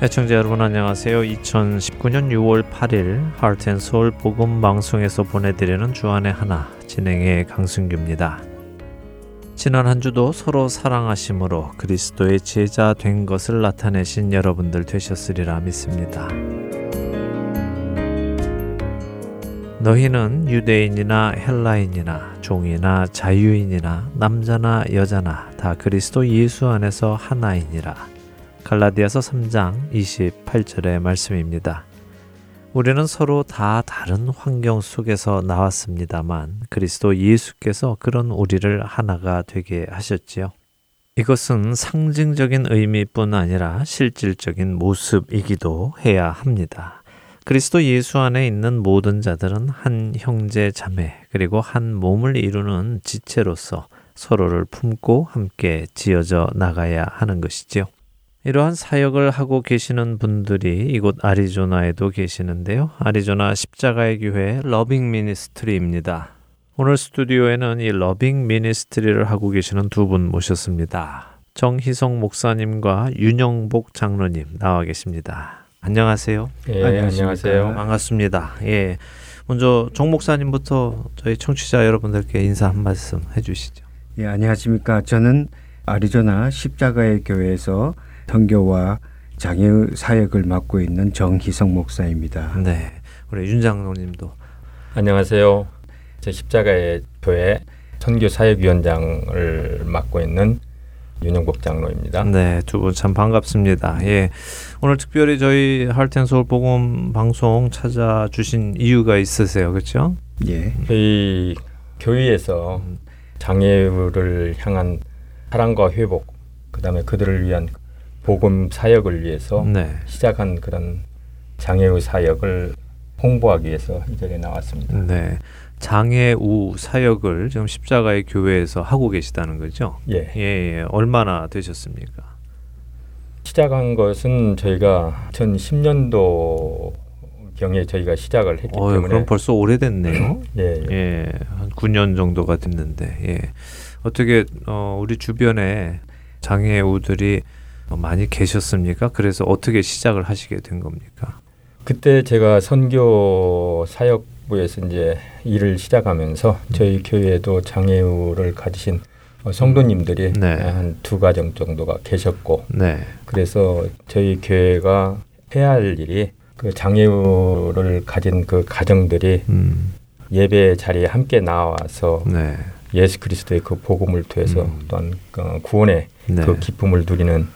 애청자 여러분 안녕하세요. 2019년 6월 8일 하트앤소울 복음 방송에서 보내드리는 주안의 하나 진행의 강승규입니다. 지난 한 주도 서로 사랑하심으로 그리스도의 제자 된 것을 나타내신 여러분들 되셨으리라 믿습니다. 너희는 유대인이나 헬라인이나 종이나 자유인이나 남자나 여자나 다 그리스도 예수 안에서 하나이니라. 갈라디아서 3장 28절의 말씀입니다. 우리는 서로 다 다른 환경 속에서 나왔습니다만 그리스도 예수께서 그런 우리를 하나가 되게 하셨지요. 이것은 상징적인 의미뿐 아니라 실질적인 모습이기도 해야 합니다. 그리스도 예수 안에 있는 모든 자들은 한 형제 자매 그리고 한 몸을 이루는 지체로서 서로를 품고 함께 지어져 나가야 하는 것이지요. 이러한 사역을 하고 계시는 분들이 이곳 아리조나에도 계시는데요. 아리조나 십자가의 교회 Loving Ministry입니다. 오늘 스튜디오에는 이 Loving Ministry를 하고 계시는 두 분 모셨습니다. 정희성 목사님과 윤영복 장로님 나와 계십니다. 안녕하세요. 예, 안녕하세요. 반갑습니다. 예. 먼저 정 목사님부터 저희 청취자 여러분들께 인사 한 말씀 해 주시죠. 예, 안녕하십니까. 저는 아리조나 십자가의 교회에서 선교와 장애 사역을 맡고 있는 정희성 목사입니다. 네, 우리 윤 장로님도 안녕하세요. 제 십자가의 교회 선교 사역 위원장을 맡고 있는 윤영복 장로입니다. 네, 두 분 참 반갑습니다. 예. 오늘 특별히 저희 할텐 서울 복음 방송 찾아주신 이유가 있으세요, 그렇죠? 예. 저희 교회에서 장애우를 향한 사랑과 회복, 그다음에 그들을 위한 복음 사역을 위해서 네. 시작한 그런 장애우 사역을 홍보하기 위해서 이 자리에 나왔습니다. 네. 장애우 사역을 지금 십자가의 교회에서 하고 계시다는 거죠? 예. 예, 예. 얼마나 되셨습니까? 시작한 것은 저희가 2010년도 경에 저희가 시작을 했기 어휴, 때문에 그럼 벌써 오래됐네요. 예, 예. 예. 한 9년 정도가 됐는데. 예. 어떻게 어, 우리 주변에 장애우들이 어, 많이 계셨습니까? 그래서 어떻게 시작을 하시게 된 겁니까? 그때 제가 선교 사역부에서 이제 일을 시작하면서 저희 교회에도 장애우를 가지신 어, 성도님들이 네. 한두 가정 정도가 계셨고 네. 그래서 저희 교회가 해야 할 일이 그 장애우를 가진 그 가정들이 음. 예배 자리에 함께 나와서 네. 예수 그리스도의 그 복음을 통해서 음. 또한 그 구원의 네. 그 기쁨을 누리는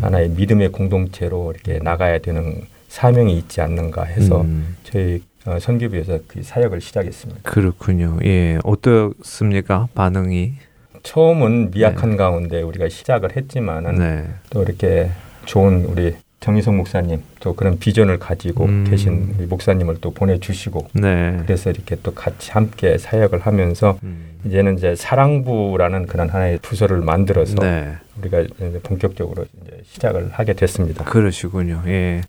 하나의 믿음의 공동체로 이렇게 나가야 되는 사명이 있지 않는가 해서 음. 저희 어, 선교부에서 그 사역을 시작했습니다. 그렇군요. 예, 어떻습니까? 반응이? 처음은 미약한 네. 가운데 우리가 시작을 했지만은 네. 또 이렇게 좋은 우리 정희성 목사님 또 그런 비전을 가지고 음. 계신 목사님을 또 보내주시고 네. 그래서 이렇게 또 같이 함께 사역을 하면서 음. 이제는 이제 사랑부라는 그런 하나의 부서를 만들어서 네. 우리가 본격적으로 이제 시작을 하게 됐습니다. 그러시군요. 예.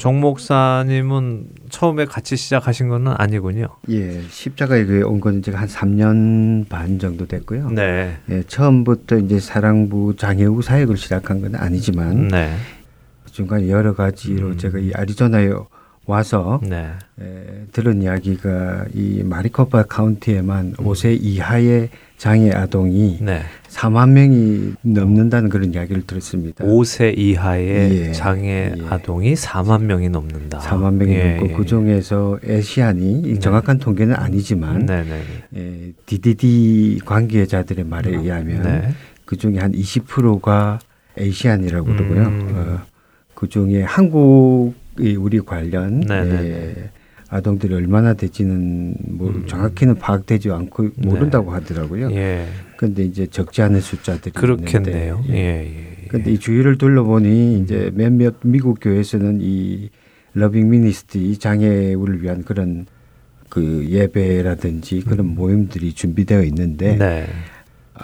정 목사님은 처음에 같이 시작하신 것은 아니군요. 예, 십자가에 온건 제가 한 3년 반 정도 됐고요. 네. 예, 처음부터 이제 사랑부 장애우 사역을 시작한 건 아니지만 네. 중간에 여러 가지로 음. 제가 이 아리조나에 와서 네. 에, 들은 이야기가 이 마리코파 카운티에만 음. 5세 이하의 장애 아동이 네. 4만 명이 넘는다는 그런 이야기를 들었습니다. 5세 이하의 예. 장애 예. 아동이 4만 명이 넘는다. 4만 명이 예. 넘고 예. 그 중에서 에시안이 네. 정확한 통계는 아니지만 네, 네, 네. 에, DDD 관계자들의 말에 음. 의하면 네. 그 중에 한 20%가 에시안이라고 그러고요. 음. 어, 그 중에 한국이 우리 관련 예, 아동들이 얼마나 될지는 뭐 음. 정확히는 파악되지 않고 모른다고 네. 하더라고요. 예. 근데 이제 적지 않은 숫자들이 그렇겠네요. 있는데, 예. 예, 예, 이 주위를 둘러보니 이제 몇몇 미국 교회에서는 이 Loving Ministry 장애우를 위한 그런 그 예배라든지 그런 음. 모임들이 준비되어 있는데 네.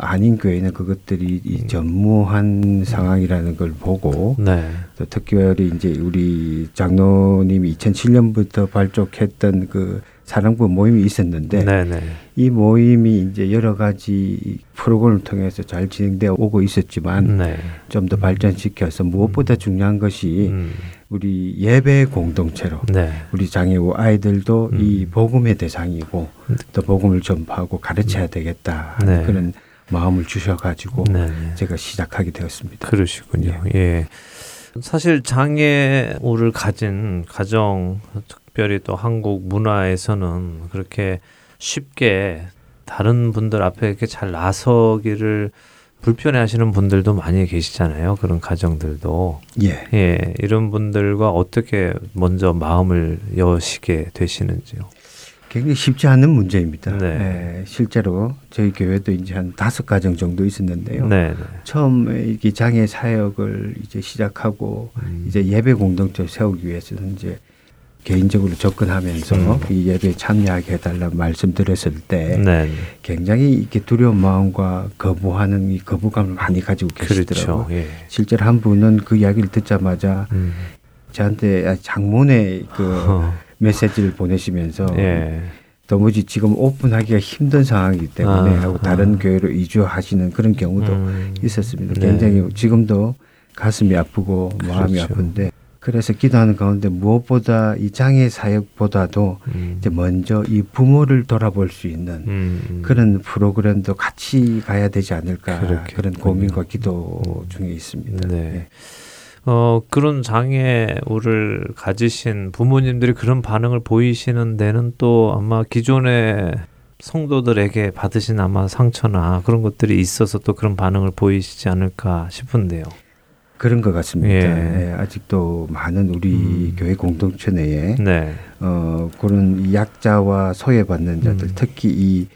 아닌 교회는 그것들이 이 음. 전무한 상황이라는 걸 보고 네. 또 특별히 이제 우리 장로님이 2007년부터 발족했던 그 사랑부 모임이 있었는데 네네. 이 모임이 이제 여러 가지 프로그램을 통해서 잘 진행되어 오고 있었지만 네. 좀더 발전시켜서 무엇보다 음. 중요한 것이 음. 우리 예배 공동체로 네. 우리 장애우 아이들도 음. 이 복음의 대상이고 또 복음을 전파하고 가르쳐야 음. 되겠다 네. 그런 마음을 주셔가지고 네. 제가 시작하게 되었습니다. 그러시군요. 예. 예. 사실 장애우를 가진 가정 특별히 또 한국 문화에서는 그렇게 쉽게 다른 분들 앞에 이렇게 잘 나서기를 불편해 하시는 분들도 많이 계시잖아요. 그런 가정들도. 예. 예. 이런 분들과 어떻게 먼저 마음을 여시게 되시는지요? 굉장히 쉽지 않은 문제입니다. 네. 예, 실제로 저희 교회도 이제 한 다섯 가정 정도 있었는데요. 네. 네. 처음에 이게 장애 사역을 이제 시작하고 음. 이제 예배 공동체 세우기 위해서는 이제 개인적으로 접근하면서 음. 이 예배에 참여하게 해달라 말씀드렸을 때 네. 굉장히 이렇게 두려운 마음과 거부하는 이 거부감을 많이 가지고 계시더라고요. 그렇죠. 예. 실제로 한 분은 그 이야기를 듣자마자 음. 저한테 장문의 그 어. 메시지를 보내시면서 예. 도무지 지금 오픈하기가 힘든 상황이기 때문에 아, 하고 다른 아. 교회로 이주하시는 그런 경우도 음. 있었습니다. 굉장히 네. 지금도 가슴이 아프고 마음이 그렇죠. 아픈데 그래서 기도하는 가운데 무엇보다 이 장애 사역보다도 음. 이제 먼저 이 부모를 돌아볼 수 있는 음, 음. 그런 프로그램도 같이 가야 되지 않을까 그렇겠군요. 그런 고민과 기도 음. 중에 있습니다. 네. 네. 어, 그런 장애우를 가지신 부모님들이 그런 반응을 보이시는 데는 또 아마 기존의 성도들에게 받으신 아마 상처나 그런 것들이 있어서 또 그런 반응을 보이시지 않을까 싶은데요. 그런 것 같습니다. 예. 예, 아직도 많은 우리 음. 교회 공동체 내에 네. 어, 그런 약자와 소외받는 자들, 음. 특히 이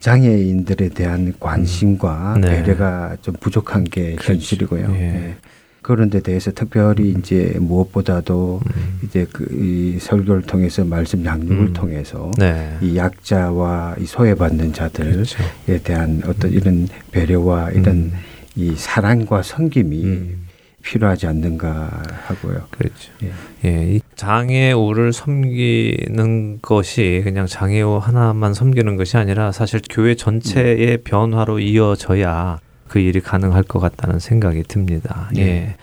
장애인들에 대한 관심과 음. 네. 배려가 좀 부족한 게 그렇죠. 현실이고요. 예. 예. 그런 데 대해서 특별히 음. 이제 무엇보다도 음. 이제 그 이 설교를 통해서 말씀 양육을 음. 통해서 네. 이 약자와 이 소외받는 자들에 그렇죠. 대한 어떤 이런 배려와 이런 이 사랑과 섬김이 필요하지 않는가 하고요. 그렇죠. 예. 예, 이 장애우를 섬기는 것이 그냥 장애우 하나만 섬기는 것이 아니라 사실 교회 전체의 음. 변화로 이어져야 그 일이 가능할 것 같다는 생각이 듭니다. 예. 예.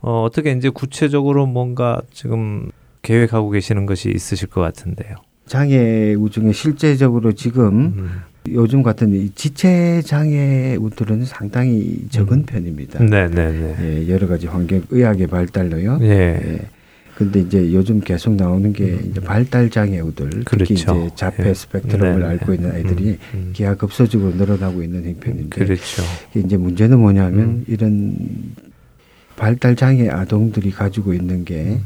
어, 어떻게 이제 구체적으로 뭔가 지금 계획하고 계시는 것이 있으실 것 같은데요. 장애 우 중에 실제적으로 지금 음. 요즘 같은 이 지체 장애 우들은 상당히 적은 음. 편입니다. 네, 네, 네. 예, 여러 가지 환경 의학의 발달로요. 예. 예. 근데 이제 요즘 계속 나오는 게 음. 이제 발달 장애우들 그렇죠. 특히 이제 자폐 예. 스펙트럼을 네, 네. 알고 있는 아이들이 음, 음. 기하급수적으로 늘어나고 있는 형편인데 그렇죠. 이제 문제는 뭐냐면 음. 이런 발달 장애 아동들이 가지고 있는 게 음.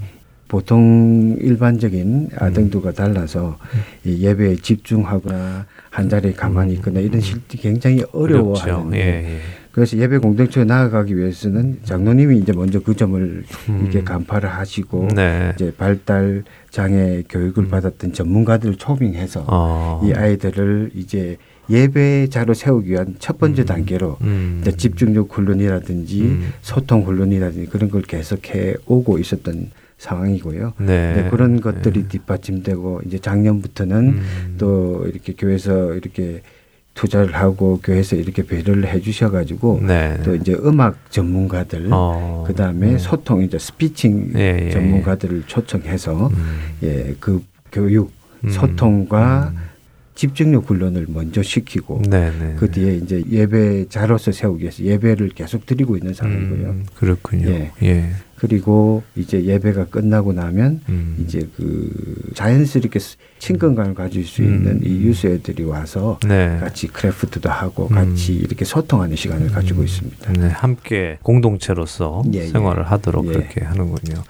보통 일반적인 아동들과 음. 달라서 이 예배에 집중하거나 한 자리에 가만히 있거나 이런 실이 굉장히 어려워하는. 예, 예. 그래서 예배 공동체에 나아가기 위해서는 장로님이 이제 먼저 그 점을 음. 이렇게 간파를 하시고 네. 이제 발달 장애 교육을 음. 받았던 전문가들을 초빙해서 어. 이 아이들을 이제 예배자로 세우기 위한 첫 번째 음. 단계로 음. 집중력 훈련이라든지 음. 소통 훈련이라든지 그런 걸 계속해 오고 있었던 상황이고요. 네. 네 그런 것들이 네. 뒷받침되고 이제 작년부터는 음. 또 이렇게 교회에서 이렇게 투자를 하고 교회에서 이렇게 배려를 해주셔가지고 네. 또 이제 음악 전문가들 어. 그 다음에 음. 소통 이제 스피칭 예, 예. 전문가들을 초청해서 음. 예그 교육 음. 소통과 음. 집중력 훈련을 먼저 시키고 네네. 네, 그 네. 뒤에 이제 예배자로서 세우기 위해서 예배를 계속 드리고 있는 상황이고요. 음, 그렇군요. 예. 예. 그리고 이제 예배가 끝나고 나면 음. 이제 그 자연스럽게 친근감을 가질 수 있는 음. 이 유수애들이 와서 네. 같이 크래프트도 하고 음. 같이 이렇게 소통하는 시간을 음. 가지고 있습니다. 네, 함께 공동체로서 예, 예. 생활을 예. 하도록 그렇게 하는군요.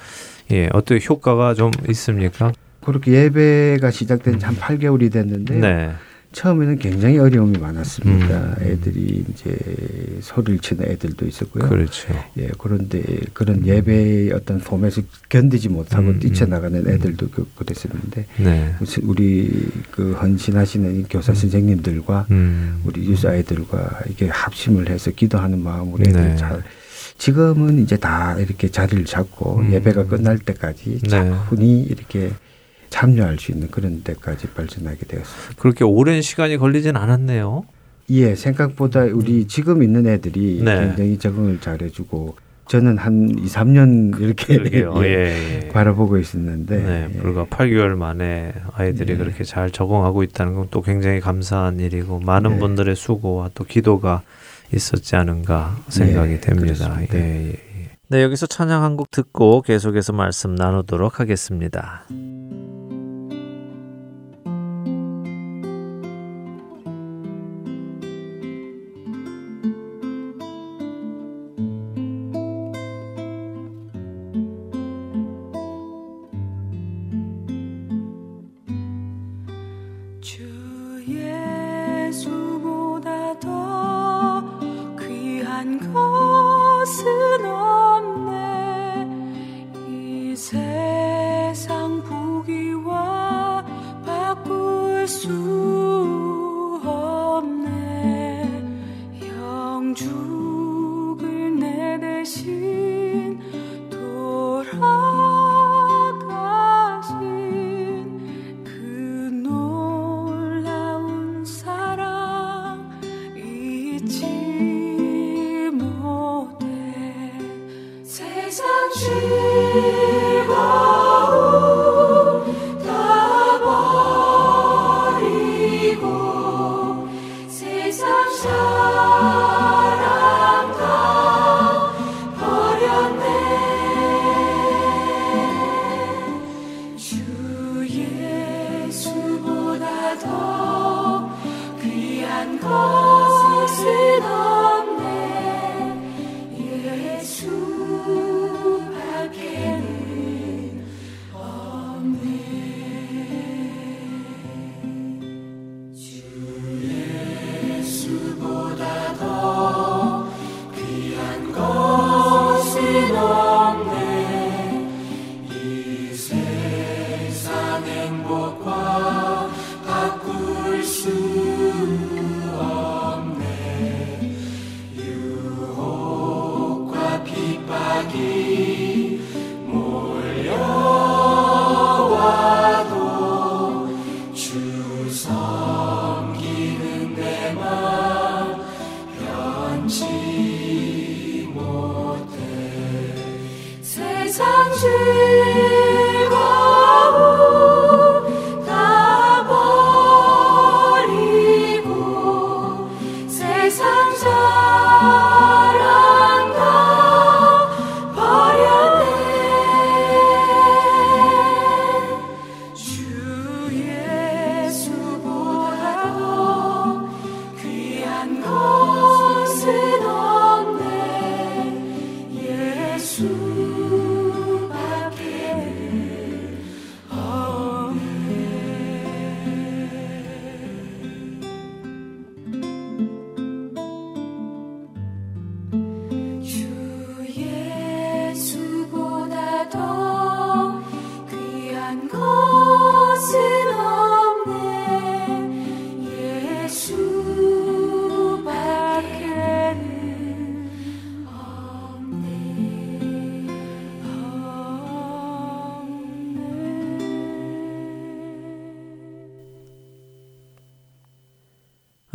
예, 어떻게 효과가 좀 있습니까? 그렇게 예배가 시작된 지한 음. 8개월이 됐는데 네. 처음에는 굉장히 어려움이 많았습니다. 음. 애들이 이제 소리를 치는 애들도 있었고요. 그렇죠. 예, 그런데 그런 음. 예배의 어떤 폼에서 견디지 못하고 음. 뛰쳐나가는 음. 애들도 그, 그랬었는데 네. 우리 그 헌신하시는 교사 음. 선생님들과 음. 우리 유사 아이들과 이게 합심을 해서 기도하는 마음으로 애들 네. 잘 지금은 이제 다 이렇게 자리를 잡고 예배가 끝날 때까지 네. 차분히 이렇게 참여할 수 있는 그런 데까지 발전하게 되었습니다. 그렇게 오랜 시간이 걸리진 않았네요. 예, 생각보다 우리 지금 있는 애들이 네. 굉장히 적응을 잘해주고 저는 한 2, 3년 이렇게 예, 예, 예. 바라보고 있었는데 네, 불과 8개월 만에 아이들이 예. 그렇게 잘 적응하고 있다는 건 또 굉장히 감사한 일이고 많은 네. 분들의 수고와 또 기도가 있었지 않은가 생각이 네, 됩니다. 예, 예, 네, 여기서 찬양 한 곡 듣고 계속해서 말씀 나누도록 하겠습니다. azul.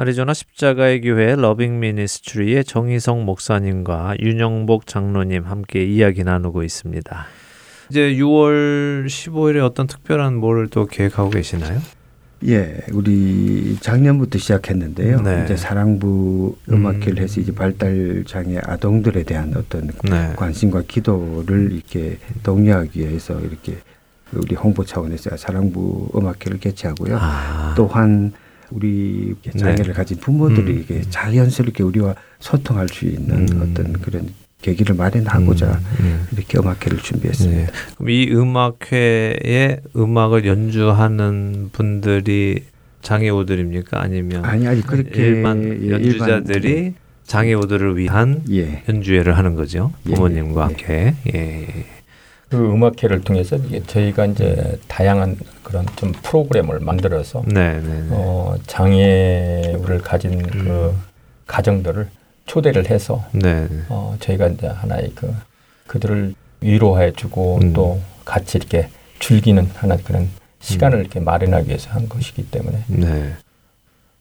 아리조나 십자가의 교회 러빙 미니스트리의 정희성 목사님과 윤영복 장로님 함께 이야기 나누고 있습니다. 이제 6월 15일에 어떤 특별한 뭘또 계획하고 계시나요? 예, 우리 작년부터 시작했는데요. 네. 이제 사랑부 음악회를 음. 해서 이제 발달 장애 아동들에 대한 어떤 네. 관심과 기도를 이렇게 독려하기 위해서 이렇게 우리 홍보 차원에서 사랑부 음악회를 개최하고요. 아. 또한 우리 장애를 네. 가진 부모들이 음. 이게 자연스럽게 우리와 소통할 수 있는 음. 어떤 그런 계기를 마련하고자 음. 음. 이렇게 음악회를 준비했습니다. 네. 그럼 이 음악회에 음악을 연주하는 분들이 장애우들입니까? 아니면 아니 아니 그렇게 일반 예, 연주자들이 일반, 장애우들을 위한 예. 연주회를 하는 거죠. 예, 부모님과 예. 함께. 예. 그 음악회를 통해서 저희가 이제 다양한 그런 좀 프로그램을 만들어서 네, 네, 네. 어, 장애를 가진 그 음. 그 가정들을 초대를 해서. 어, 저희가 이제 하나의 그 그들을 위로해주고 음. 또 같이 이렇게 즐기는 하나 그런 시간을 음. 이렇게 마련하기 위해서 한 것이기 때문에 네.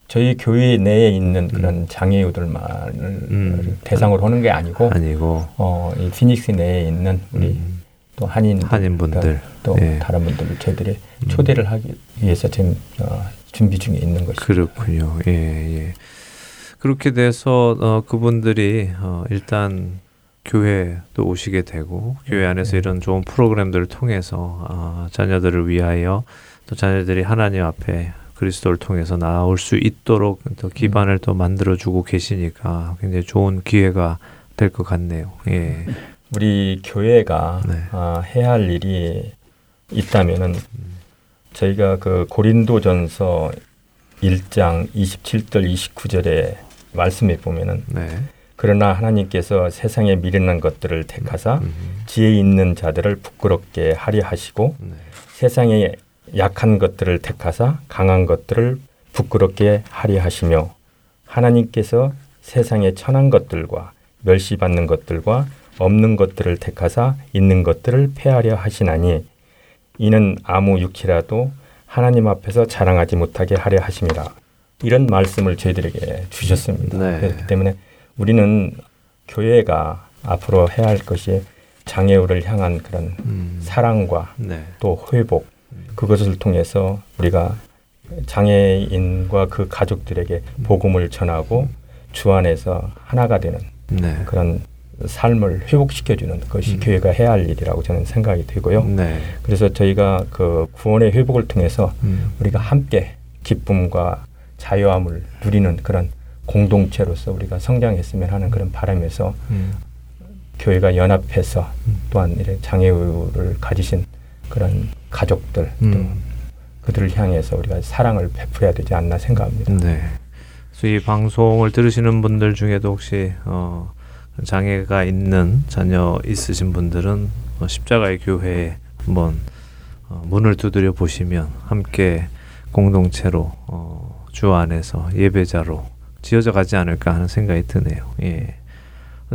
저희 교회 내에 있는 그런 음. 장애우들만을 음. 대상으로 하는 게 아니고 아니고 어, 이 피닉스 내에 있는 우리 음. 또 한인 한인분들 또 예. 다른 분들을 저희들이 음. 초대를 하기 위해서 지금 어, 준비 중에 있는 것이죠. 그렇군요. 예, 예. 그렇게 돼서 어, 그분들이 어, 일단 교회도 오시게 되고 교회 안에서 네. 이런 좋은 프로그램들을 통해서 어, 자녀들을 위하여 또 자녀들이 하나님 앞에 그리스도를 통해서 나올 수 있도록 또 기반을 음. 또 만들어주고 계시니까 굉장히 좋은 기회가 될 것 같네요. 예. 우리 교회가 네. 아, 해야 할 일이 있다면은 저희가 그 고린도전서 1장 27절 29절에 말씀에 보면은 네. 그러나 하나님께서 세상에 미련한 것들을 택하사 음. 지혜 있는 자들을 부끄럽게 하려 하시고 네. 세상에 약한 것들을 택하사 강한 것들을 부끄럽게 하려 하시며 하나님께서 세상에 천한 것들과 멸시받는 것들과 없는 것들을 택하사 있는 것들을 폐하려 하시나니 이는 아무 육이라도 하나님 앞에서 자랑하지 못하게 하려 하심이라. 이런 말씀을 저희들에게 주셨습니다. 네. 그렇기 때문에 우리는 교회가 앞으로 해야 할 것이 장애우를 향한 그런 음. 사랑과 네. 또 회복 그것을 통해서 우리가 장애인과 그 가족들에게 복음을 전하고 주 안에서 하나가 되는 네. 그런 삶을 회복시켜주는 것이 음. 교회가 해야 할 일이라고 저는 생각이 되고요. 네. 그래서 저희가 그 구원의 회복을 통해서 음. 우리가 함께 기쁨과 자유함을 누리는 그런 공동체로서 우리가 성장했으면 하는 그런 바람에서 음. 교회가 연합해서 음. 또한 이런 장애우를 가지신 그런 가족들 또 음. 그들을 향해서 우리가 사랑을 베풀어야 되지 않나 생각합니다. 네. 그래서 이 방송을 들으시는 분들 중에도 혹시 어, 장애가 있는 자녀 있으신 분들은 어, 십자가의 교회에 한번 어, 문을 두드려 보시면 함께 공동체로 어, 주 안에서 예배자로 지어져 가지 않을까 하는 생각이 드네요. 예.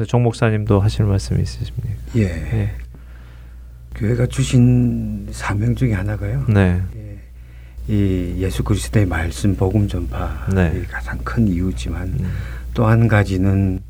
정 목사님도 하실 말씀 있으십니까? 예. 예. 교회가 주신 사명 중에 하나가요. 네. 예. 이 예수 그리스도의 말씀 복음 전파 네. 가장 큰 이유지만 음. 또한 가지는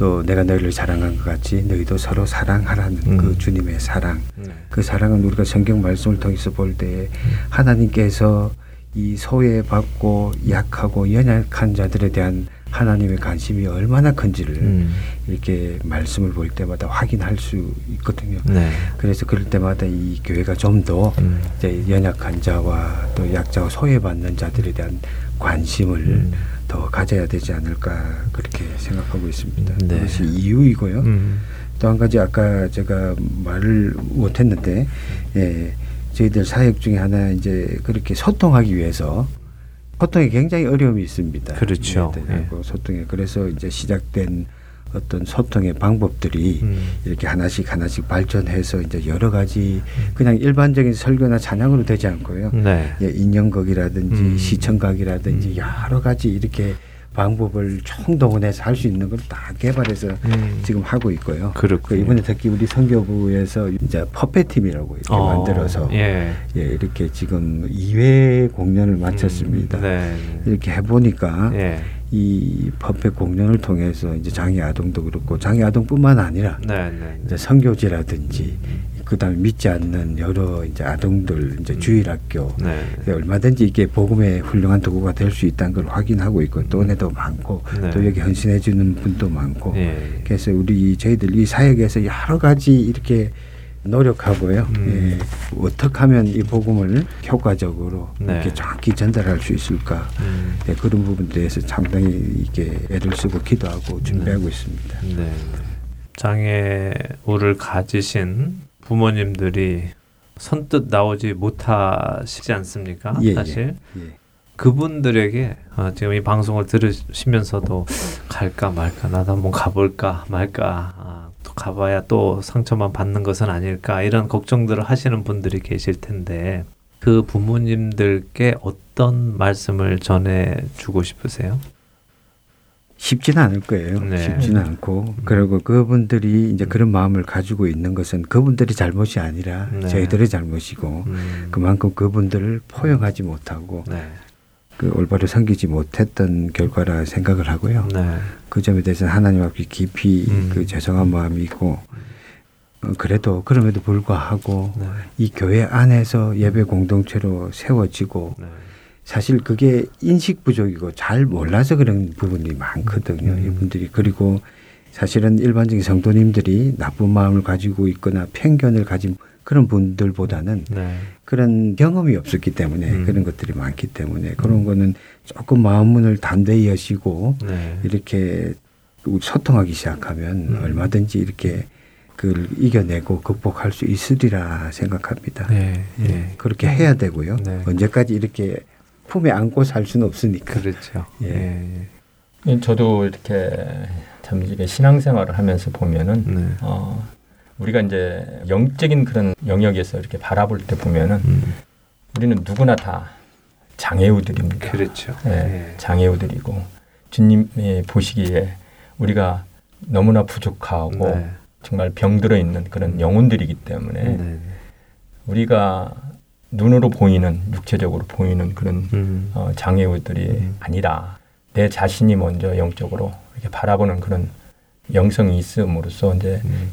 또 내가 너희를 사랑한 것 같이 너희도 서로 사랑하라는 음. 그 주님의 사랑. 네. 그 사랑은 우리가 성경 말씀을 통해서 볼때 하나님께서 이 소외받고 약하고 연약한 자들에 대한 하나님의 관심이 얼마나 큰지를 음. 이렇게 말씀을 볼 때마다 확인할 수 있거든요. 네. 그래서 그럴 때마다 이 교회가 좀더 음. 이제 연약한 자와 또 약자와 소외받는 자들에 대한 관심을 음. 더 가져야 되지 않을까 그렇게 생각하고 있습니다. 네. 그것이 이유이고요. 음. 또한 가지 아까 제가 말을 못했는데 예, 저희들 사역 중에 하나 이제 그렇게 소통하기 위해서 소통에 굉장히 어려움이 있습니다. 그렇죠. 예. 소통에 그래서 이제 시작된 어떤 소통의 방법들이 음. 이렇게 하나씩 하나씩 발전해서 이제 여러 가지 그냥 일반적인 설교나 찬양으로 되지 않고요. 네. 예, 인형극이라든지 음. 시청각이라든지 음. 여러 가지 이렇게 방법을 총동원해서 할 수 있는 걸 다 개발해서 음. 지금 하고 있고요. 그 이번에 특히 우리 선교부에서 이제 퍼페 팀이라고 이렇게 어, 만들어서 예. 예. 이렇게 지금 2회 공연을 마쳤습니다. 음, 네. 이렇게 해보니까 예. 이 법회 공연을 통해서 이제 장애 아동도 그렇고 장애 아동뿐만 아니라 네, 네, 네. 이제 선교지라든지 그다음에 믿지 않는 여러 이제 아동들 이제 음. 주일학교 네. 얼마든지 이게 복음의 훌륭한 도구가 될 수 있다는 걸 확인하고 있고 또 은혜도 많고 네. 또 여기 헌신해 주는 분도 많고 네. 그래서 우리 저희들 이 사역에서 여러 가지 이렇게 노력하고요. 음. 예, 어떻게 하면 이 복음을 효과적으로 네. 이렇게 정확히 전달할 수 있을까 음. 예, 그런 부분에 대해서 상당히 이게 애를 쓰고 기도하고 준비하고 네. 있습니다. 네. 장애우를 가지신 부모님들이 선뜻 나오지 못하시지 않습니까? 예, 예. 사실. 예. 그분들에게 어, 지금 이 방송을 들으시면서도 갈까 말까 나도 한번 가볼까 말까 아, 또 가봐야 또 상처만 받는 것은 아닐까 이런 걱정들을 하시는 분들이 계실 텐데 그 부모님들께 어떤 말씀을 전해 주고 싶으세요? 쉽지는 않을 거예요. 네. 쉽지는 않고 음. 그리고 그분들이 이제 그런 마음을 가지고 있는 것은 그분들이 잘못이 아니라 네. 저희들의 잘못이고 음. 그만큼 그분들을 포용하지 못하고 네. 그 올바로 섬기지 못했던 결과라 생각을 하고요. 네. 그 점에 대해서는 하나님 앞에 깊이 음. 그 죄송한 마음이 있고 어, 그래도 그럼에도 불구하고 네. 이 교회 안에서 예배 공동체로 세워지고 네. 사실 그게 인식 부족이고 잘 몰라서 그런 부분이 많거든요. 음. 이분들이 그리고 사실은 일반적인 성도님들이 나쁜 마음을 가지고 있거나 편견을 가진 그런 분들보다는 네. 그런 경험이 없었기 때문에 음. 그런 것들이 많기 때문에 그런 음. 거는 조금 마음문을 단대히 여시고 네. 이렇게 소통하기 시작하면 음. 얼마든지 이렇게 그걸 이겨내고 극복할 수 있으리라 생각합니다. 네. 예. 그렇게 해야 되고요. 네. 언제까지 이렇게 품에 안고 살 수는 없으니까. 그렇죠. 예. 예. 예. 저도 이렇게 참 이게 신앙생활을 하면서 보면은 네. 어, 우리가 이제 영적인 그런 영역에서 이렇게 바라볼 때 보면은 음. 우리는 누구나 다 장애우들입니다. 그렇죠. 예, 예. 장애우들이고 주님이 보시기에 우리가 너무나 부족하고 네. 정말 병들어 있는 그런 영혼들이기 때문에 네. 우리가 눈으로 보이는 육체적으로 보이는 그런 음. 어, 장애우들이 음. 아니라 내 자신이 먼저 영적으로 이렇게 바라보는 그런 영성이 있음으로써 이제 음.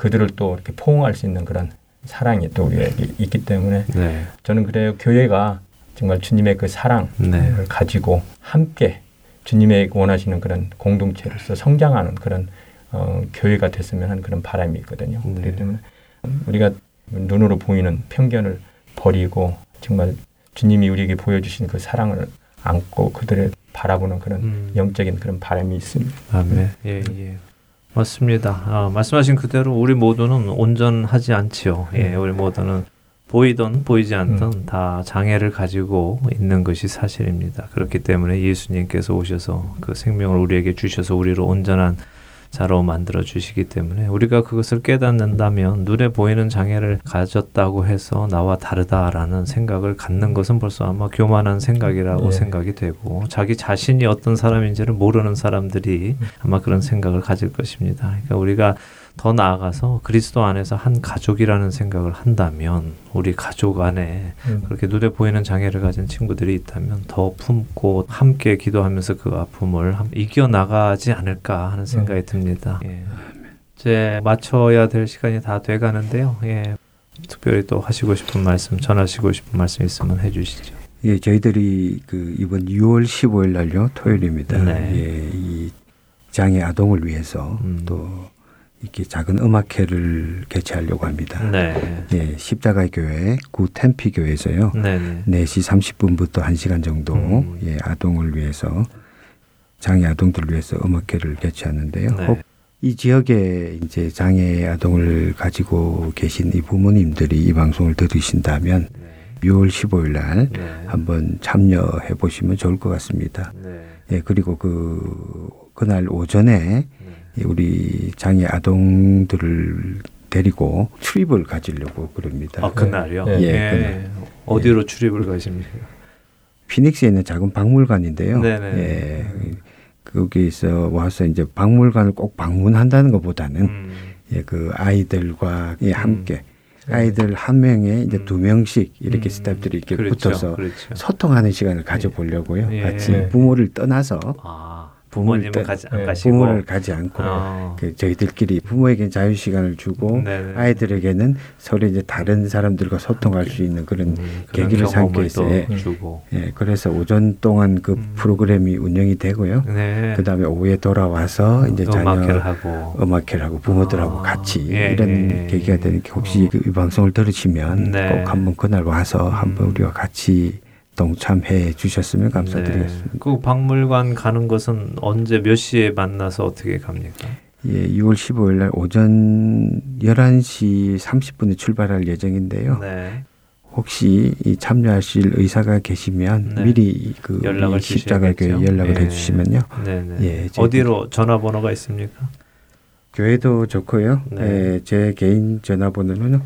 그들을 또 이렇게 포옹할 수 있는 그런 사랑이 또 우리에게 있기 때문에 네. 저는 그래요 교회가 정말 주님의 그 사랑을 네. 가지고 함께 주님의 원하시는 그런 공동체로서 성장하는 그런 어, 교회가 됐으면 하는 그런 바람이 있거든요. 네. 그렇기 때문에 우리가 눈으로 보이는 편견을 버리고 정말 주님이 우리에게 보여주신 그 사랑을 안고 그들을 바라보는 그런 음. 영적인 그런 바람이 있습니다. 아멘. 예, 예. 맞습니다. 아, 말씀하신 그대로 우리 모두는 온전하지 않지요. 예, 음. 우리 모두는 보이든 보이지 않든 음. 다 장애를 가지고 있는 것이 사실입니다. 그렇기 때문에 예수님께서 오셔서 그 생명을 우리에게 주셔서 우리를 온전한 자로 만들어 주시기 때문에 우리가 그것을 깨닫는다면 눈에 보이는 장애를 가졌다고 해서 나와 다르다라는 생각을 갖는 것은 벌써 아마 교만한 생각이라고 네. 생각이 되고 자기 자신이 어떤 사람인지를 모르는 사람들이 아마 그런 생각을 가질 것입니다. 그러니까 우리가 더 나아가서 그리스도 안에서 한 가족이라는 생각을 한다면 우리 가족 안에 음. 그렇게 눈에 보이는 장애를 가진 친구들이 있다면 더 품고 함께 기도하면서 그 아픔을 이겨 나가지 않을까 하는 생각이 음. 듭니다. 예. 이제 맞춰야 될 시간이 다 돼가는데요. 예. 특별히 또 하시고 싶은 말씀, 전하시고 싶은 말씀 있으면 해주시죠. 예, 저희들이 그 이번 6월 15일 날요 토요일입니다. 네. 예, 이 장애 아동을 위해서 음. 또 이렇게 작은 음악회를 개최하려고 합니다. 네. 예, 십자가 교회 구 템피 교회에서요. 네. 4시 30분부터 1시간 정도 음. 예, 아동을 위해서 장애 아동들을 위해서 음악회를 개최하는데요. 네. 혹이 지역에 이제 장애 아동을 가지고 계신 이 부모님들이 이 방송을 들으신다면 네. 6월 15일 날 네. 한번 참여해 보시면 좋을 것 같습니다. 네. 예, 그리고 그 그날 오전에 우리 장애 아동들을 데리고 출입을 가지려고 그럽니다. 아, 그날요? 예. 예. 그날. 어디로 예. 출입을 가십니까? 피닉스에 있는 작은 박물관인데요. 네네. 예. 거기서 와서 이제 박물관을 꼭 방문한다는 것보다는 음. 예, 그 아이들과 예, 함께 음. 아이들 한 명에 이제 두 명씩 이렇게 음. 스태프들이 이렇게 그렇죠. 붙어서 그렇죠. 소통하는 시간을 가져보려고요. 예. 같이 부모를 떠나서 아. 부모님은 가지 안 네, 가시고 부모를 가지 않고 어. 그 저희들끼리 부모에게 자유 시간을 주고 네네. 아이들에게는 서로 이제 다른 사람들과 소통할 수 있는 그런 음, 계기를 삼기 위해서 주고. 예, 그래서 오전 동안 그 음. 프로그램이 운영이 되고요. 네. 그다음에 오후에 돌아와서 이제 음악회를 하고 음악회를 하고 부모들하고 아. 같이 예, 이런 예, 계기가 되니까 혹시 어. 그 방송을 들으시면 네. 꼭 한번 그날 와서 한번 음. 우리와 같이 동참해 주셨으면 감사드리겠습니다. 네. 그 박물관 가는 것은 언제 몇 시에 만나서 어떻게 갑니까? 예, 6월 15일 날 오전 11시 30분에 출발할 예정인데요. 네. 혹시 이 참여하실 의사가 계시면 네. 미리 그 연락을 십자가 교회 연락을 네. 해주시면요. 네네. 예, 어디로 전화번호가 있습니까? 교회도 좋고요. 네. 예, 제 개인 전화번호는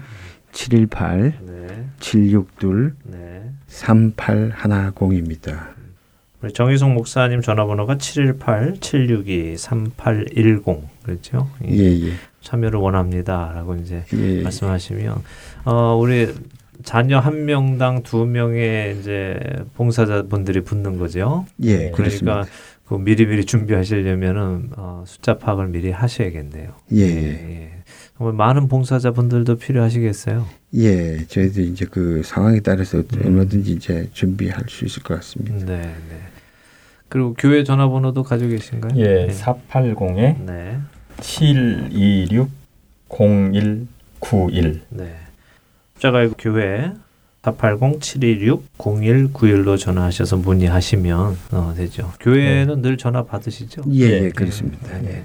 718 네. 762 네. 3810입니다. 우리 정희송 목사님 전화번호가 718-762-3810 그렇죠? 예, 예. 참여를 원합니다라고 이제 예, 예. 말씀하시면 어 우리 자녀 한 명당 두 명의 이제 봉사자분들이 붙는 거죠. 예, 그러니까 그렇습니다. 그 미리미리 준비하시려면은 어, 숫자 파악을 미리 하셔야겠네요. 예. 예. 예. 정말 많은 봉사자분들도 필요하시겠어요. 예, 저희도 이제 그 상황에 따라서 음. 얼마든지 이제 준비할 수 있을 것 같습니다. 네, 네. 그리고 교회 전화번호도 가지고 계신가요? 예, 네. 480에 네. 726 0191. 네. 십자가의 교회 480-726-0191로 전화하셔서 문의하시면 어, 되죠. 교회는 네. 늘 전화 받으시죠? 예, 예 그렇습니다. 네. 네.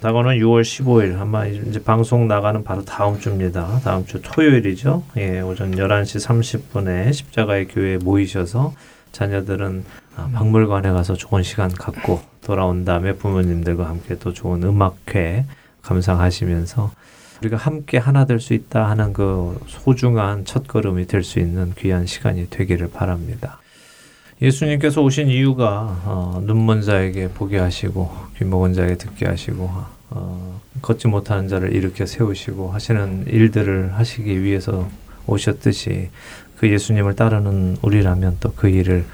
다가오는 6월 15일 아마 이제 방송 나가는 바로 다음 주입니다. 다음 주 토요일이죠. 예, 오전 11시 30분에 십자가의 교회에 모이셔서 자녀들은 아, 박물관에 가서 좋은 시간 갖고 돌아온 다음에 부모님들과 함께 또 좋은 음악회 감상하시면서 우리가 함께 하나 될 수 있다 하는 그 소중한 첫걸음이 될 수 있는 귀한 시간이 되기를 바랍니다. 예수님께서 오신 이유가 어, 눈먼 자에게 보게 하시고 귀 먹은 자에게 듣게 하시고 어, 걷지 못하는 자를 일으켜 세우시고 하시는 일들을 하시기 위해서 오셨듯이 그 예수님을 따르는 우리라면 또 그 일을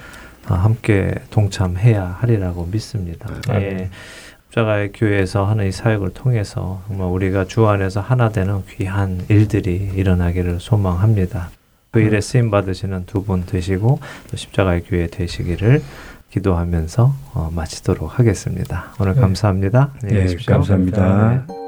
어, 함께 동참해야 하리라고 믿습니다. 아, 네. 예. 십자가의 교회에서 하는 이 사역을 통해서 정말 우리가 주 안에서 하나 되는 귀한 일들이 일어나기를 소망합니다. 그 일에 쓰임 받으시는 두 분 되시고 또 십자가의 교회 되시기를 기도하면서 어, 마치도록 하겠습니다. 오늘 네. 감사합니다. 네, 네 감사합니다. 네.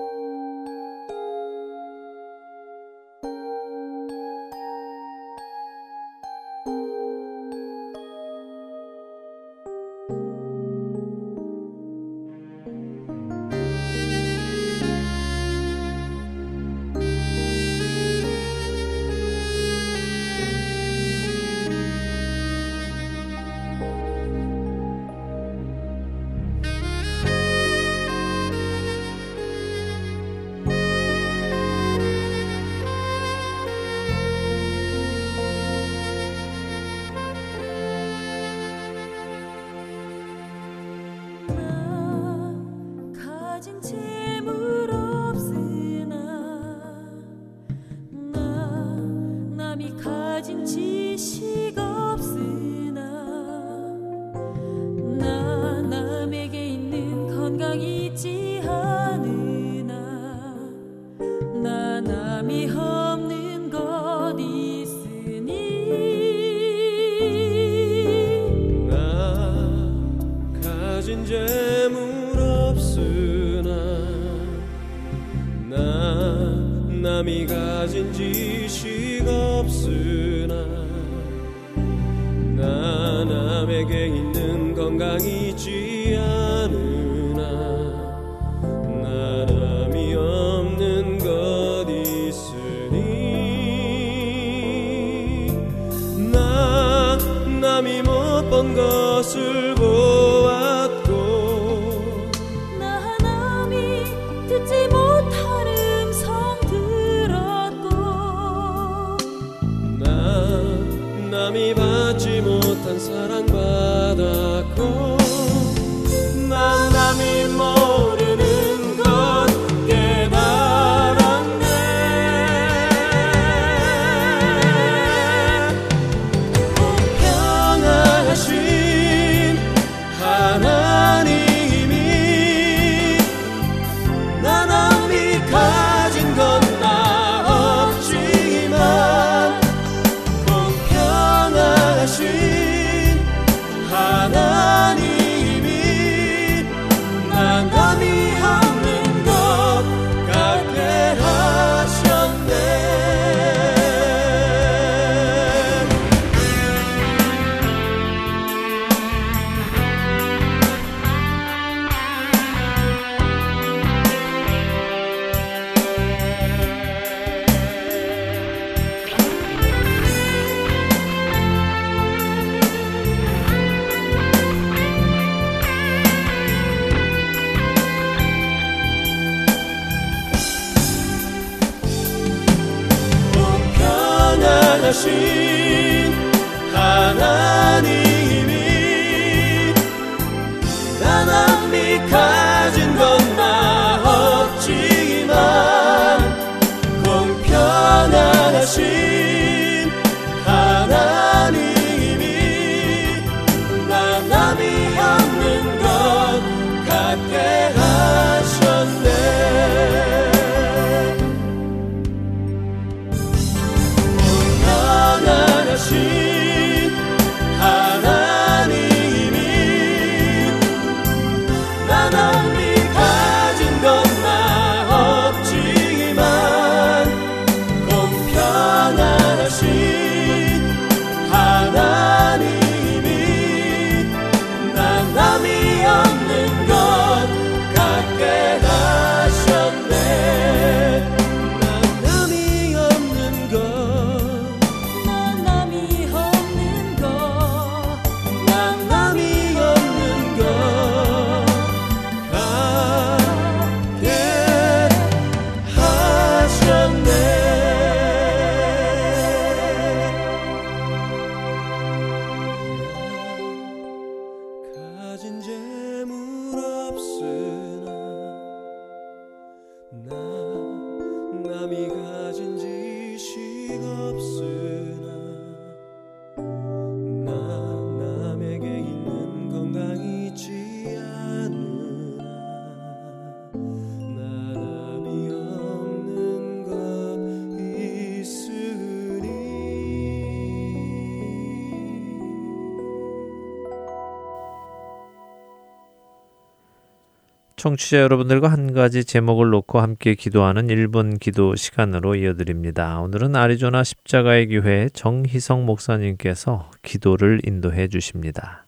청취자 여러분들과 한 가지 제목을 놓고 함께 기도하는 1분 기도 시간으로 이어드립니다. 오늘은 아리조나 십자가의 교회 정희성 목사님께서 기도를 인도해 주십니다.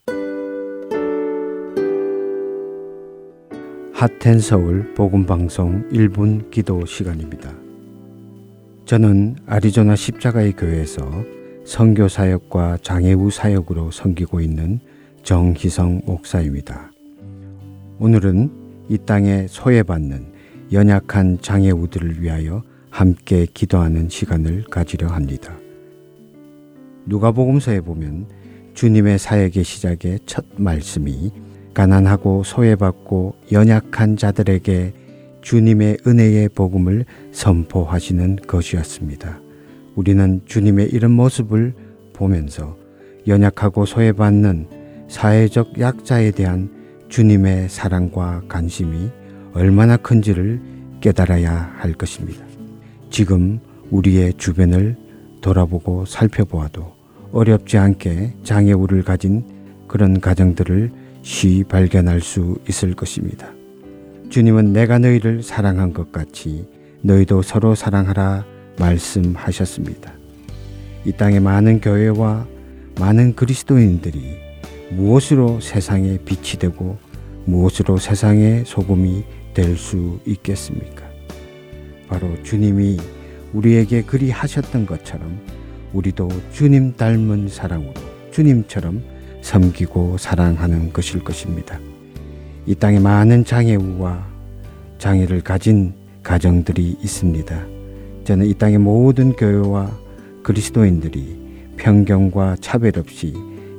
하텐 서울 복음 방송 1분 기도 시간입니다. 저는 아리조나 십자가의 교회에서 선교 사역과 장애우 사역으로 섬기고 있는 정희성 목사입니다. 오늘은 이 땅에 소외받는 연약한 장애우들을 위하여 함께 기도하는 시간을 가지려 합니다. 누가복음서에 보면 주님의 사역의 시작의 첫 말씀이 가난하고 소외받고 연약한 자들에게 주님의 은혜의 복음을 선포하시는 것이었습니다. 우리는 주님의 이런 모습을 보면서 연약하고 소외받는 사회적 약자에 대한 주님의 사랑과 관심이 얼마나 큰지를 깨달아야 할 것입니다. 지금 우리의 주변을 돌아보고 살펴보아도 어렵지 않게 장애우를 가진 그런 가정들을 쉬 발견할 수 있을 것입니다. 주님은 내가 너희를 사랑한 것 같이 너희도 서로 사랑하라 말씀하셨습니다. 이 땅의 많은 교회와 많은 그리스도인들이 무엇으로 세상에 빛이 되고 무엇으로 세상의 소금이 될 수 있겠습니까? 바로 주님이 우리에게 그리 하셨던 것처럼 우리도 주님 닮은 사랑으로 주님처럼 섬기고 사랑하는 것일 것입니다. 이 땅에 많은 장애우와 장애를 가진 가정들이 있습니다. 저는 이 땅의 모든 교회와 그리스도인들이 편견과 차별 없이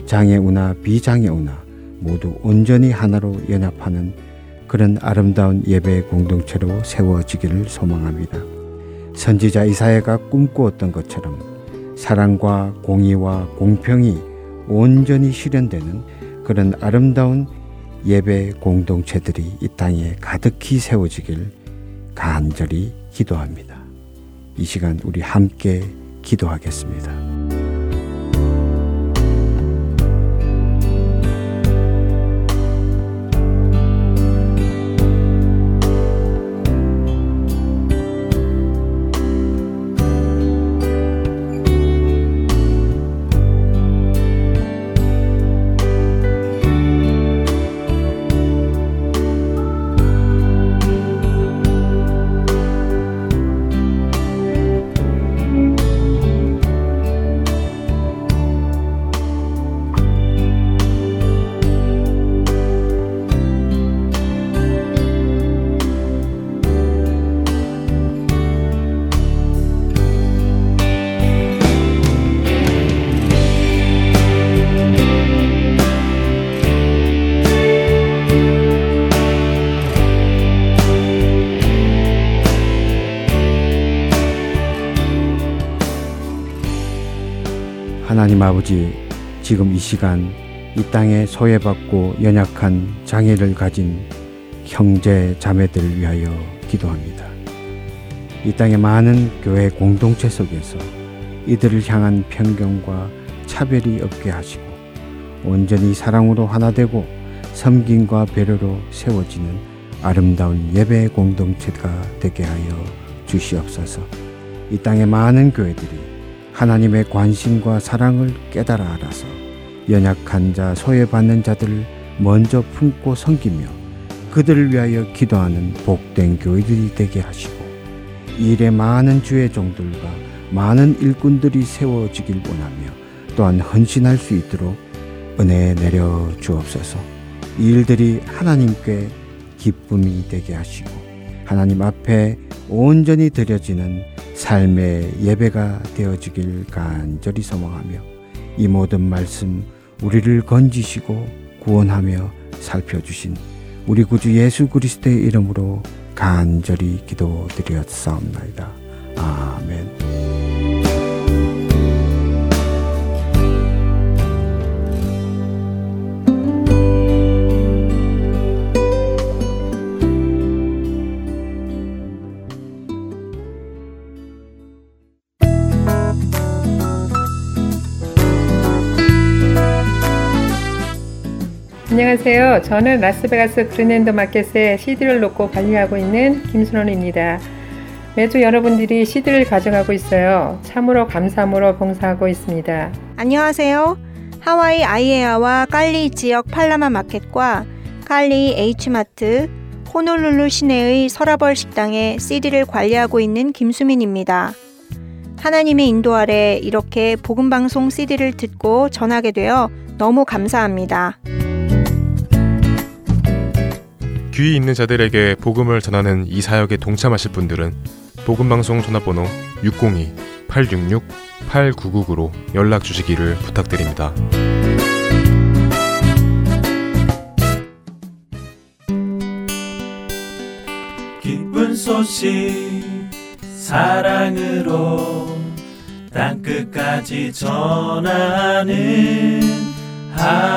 장애우나 비장애우나 모두 온전히 하나로 연합하는 그런 아름다운 예배 공동체로 세워지기를 소망합니다. 선지자 이사야가 꿈꾸었던 것처럼 사랑과 공의와 공평이 온전히 실현되는 그런 아름다운 예배 공동체들이 이 땅에 가득히 세워지길 간절히 기도합니다. 이 시간 우리 함께 기도하겠습니다. 아버지, 지금 이 시간 이 땅에 소외받고 연약한 장애를 가진 형제 자매들을 위하여 기도합니다. 이 땅의 많은 교회 공동체 속에서 이들을 향한 편견과 차별이 없게 하시고 온전히 사랑으로 하나 되고 섬김과 배려로 세워지는 아름다운 예배 공동체가 되게 하여 주시옵소서. 이 땅의 많은 교회들이 하나님의 관심과 사랑을 깨달아 알아서 연약한 자, 소외받는 자들을 먼저 품고 섬기며 그들을 위하여 기도하는 복된 교회들이 되게 하시고 일에 많은 주의 종들과 많은 일꾼들이 세워지길 원하며 또한 헌신할 수 있도록 은혜 내려 주옵소서. 이 일들이 하나님께 기쁨이 되게 하시고 하나님 앞에 온전히 드려지는 삶의 예배가 되어지길 간절히 소망하며 이 모든 말씀 우리를 건지시고 구원하며 살펴주신 우리 구주 예수 그리스도의 이름으로 간절히 기도드렸사옵나이다. 아멘. 안녕하세요. 저는 라스베가스 그랜드 마켓에 CD를 놓고 관리하고 있는 김순원입니다. 매주 여러분들이 CD를 가져가고 있어요. 참으로 감사함으로 봉사하고 있습니다. 안녕하세요. 하와이 아이에아와 깔리 지역 팔라마 마켓과 깔리 H마트, 호놀룰루 시내의 서라벌 식당에 CD를 관리하고 있는 김수민입니다. 하나님의 인도 아래 이렇게 복음방송 CD를 듣고 전하게 되어 너무 감사합니다. 귀 있는 자들에게 복음을 전하는 이 사역에 동참하실 분들은 복음방송 전화번호 602-866-8999로 연락 주시기를 부탁드립니다. 기쁜 소식 사랑으로 땅끝까지 전하는 아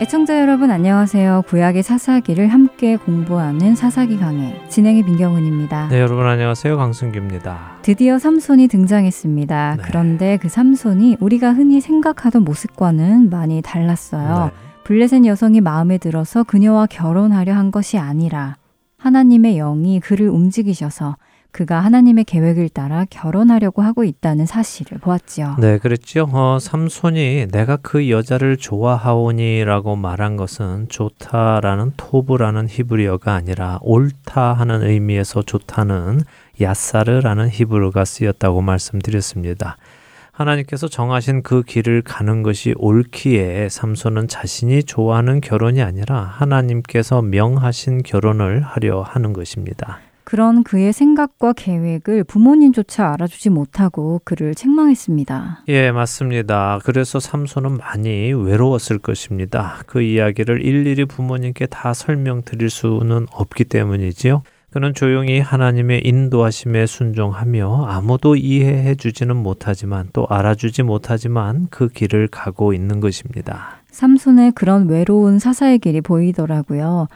애청자 여러분 안녕하세요. 구약의 사사기를 함께 공부하는 사사기 강해 진행의 민경훈입니다. 네, 여러분 안녕하세요. 강승규입니다. 드디어 삼손이 등장했습니다. 네. 그런데 그 삼손이 우리가 흔히 생각하던 모습과는 많이 달랐어요. 네. 블레셋 여성이 마음에 들어서 그녀와 결혼하려 한 것이 아니라 하나님의 영이 그를 움직이셔서 그가 하나님의 계획을 따라 결혼하려고 하고 있다는 사실을 보았지요. 네, 그랬죠. 어, 삼손이 내가 그 여자를 좋아하오니라고 말한 것은 좋다라는 토브라는 히브리어가 아니라 옳다 하는 의미에서 좋다는 야사르라는 히브리어가 쓰였다고 말씀드렸습니다. 하나님께서 정하신 그 길을 가는 것이 옳기에 삼손은 자신이 좋아하는 결혼이 아니라 하나님께서 명하신 결혼을 하려 하는 것입니다. 그런 그의 생각과 계획을 부모님조차 알아주지 못하고 그를 책망했습니다. 예, 맞습니다. 그래서 삼손은 많이 외로웠을 것입니다. 그 이야기를 일일이 부모님께 다 설명드릴 수는 없기 때문이지요. 그는 조용히 하나님의 인도하심에 순종하며 아무도 이해해 주지는 못하지만 또 알아주지 못하지만 그 길을 가고 있는 것입니다. 삼손의 그런 외로운 사사의 길이 보이더라고요.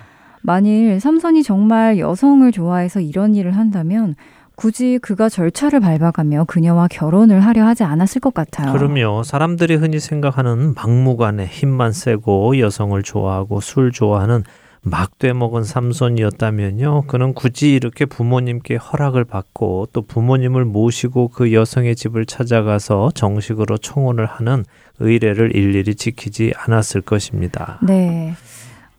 만일 삼선이 정말 여성을 좋아해서 이런 일을 한다면 굳이 그가 절차를 밟아가며 그녀와 결혼을 하려 하지 않았을 것 같아요. 그럼요. 사람들이 흔히 생각하는 막무가내 힘만 세고 여성을 좋아하고 술 좋아하는 막돼 먹은 삼손이었다면요. 그는 굳이 이렇게 부모님께 허락을 받고 또 부모님을 모시고 그 여성의 집을 찾아가서 정식으로 청혼을 하는 의례를 일일이 지키지 않았을 것입니다. 네.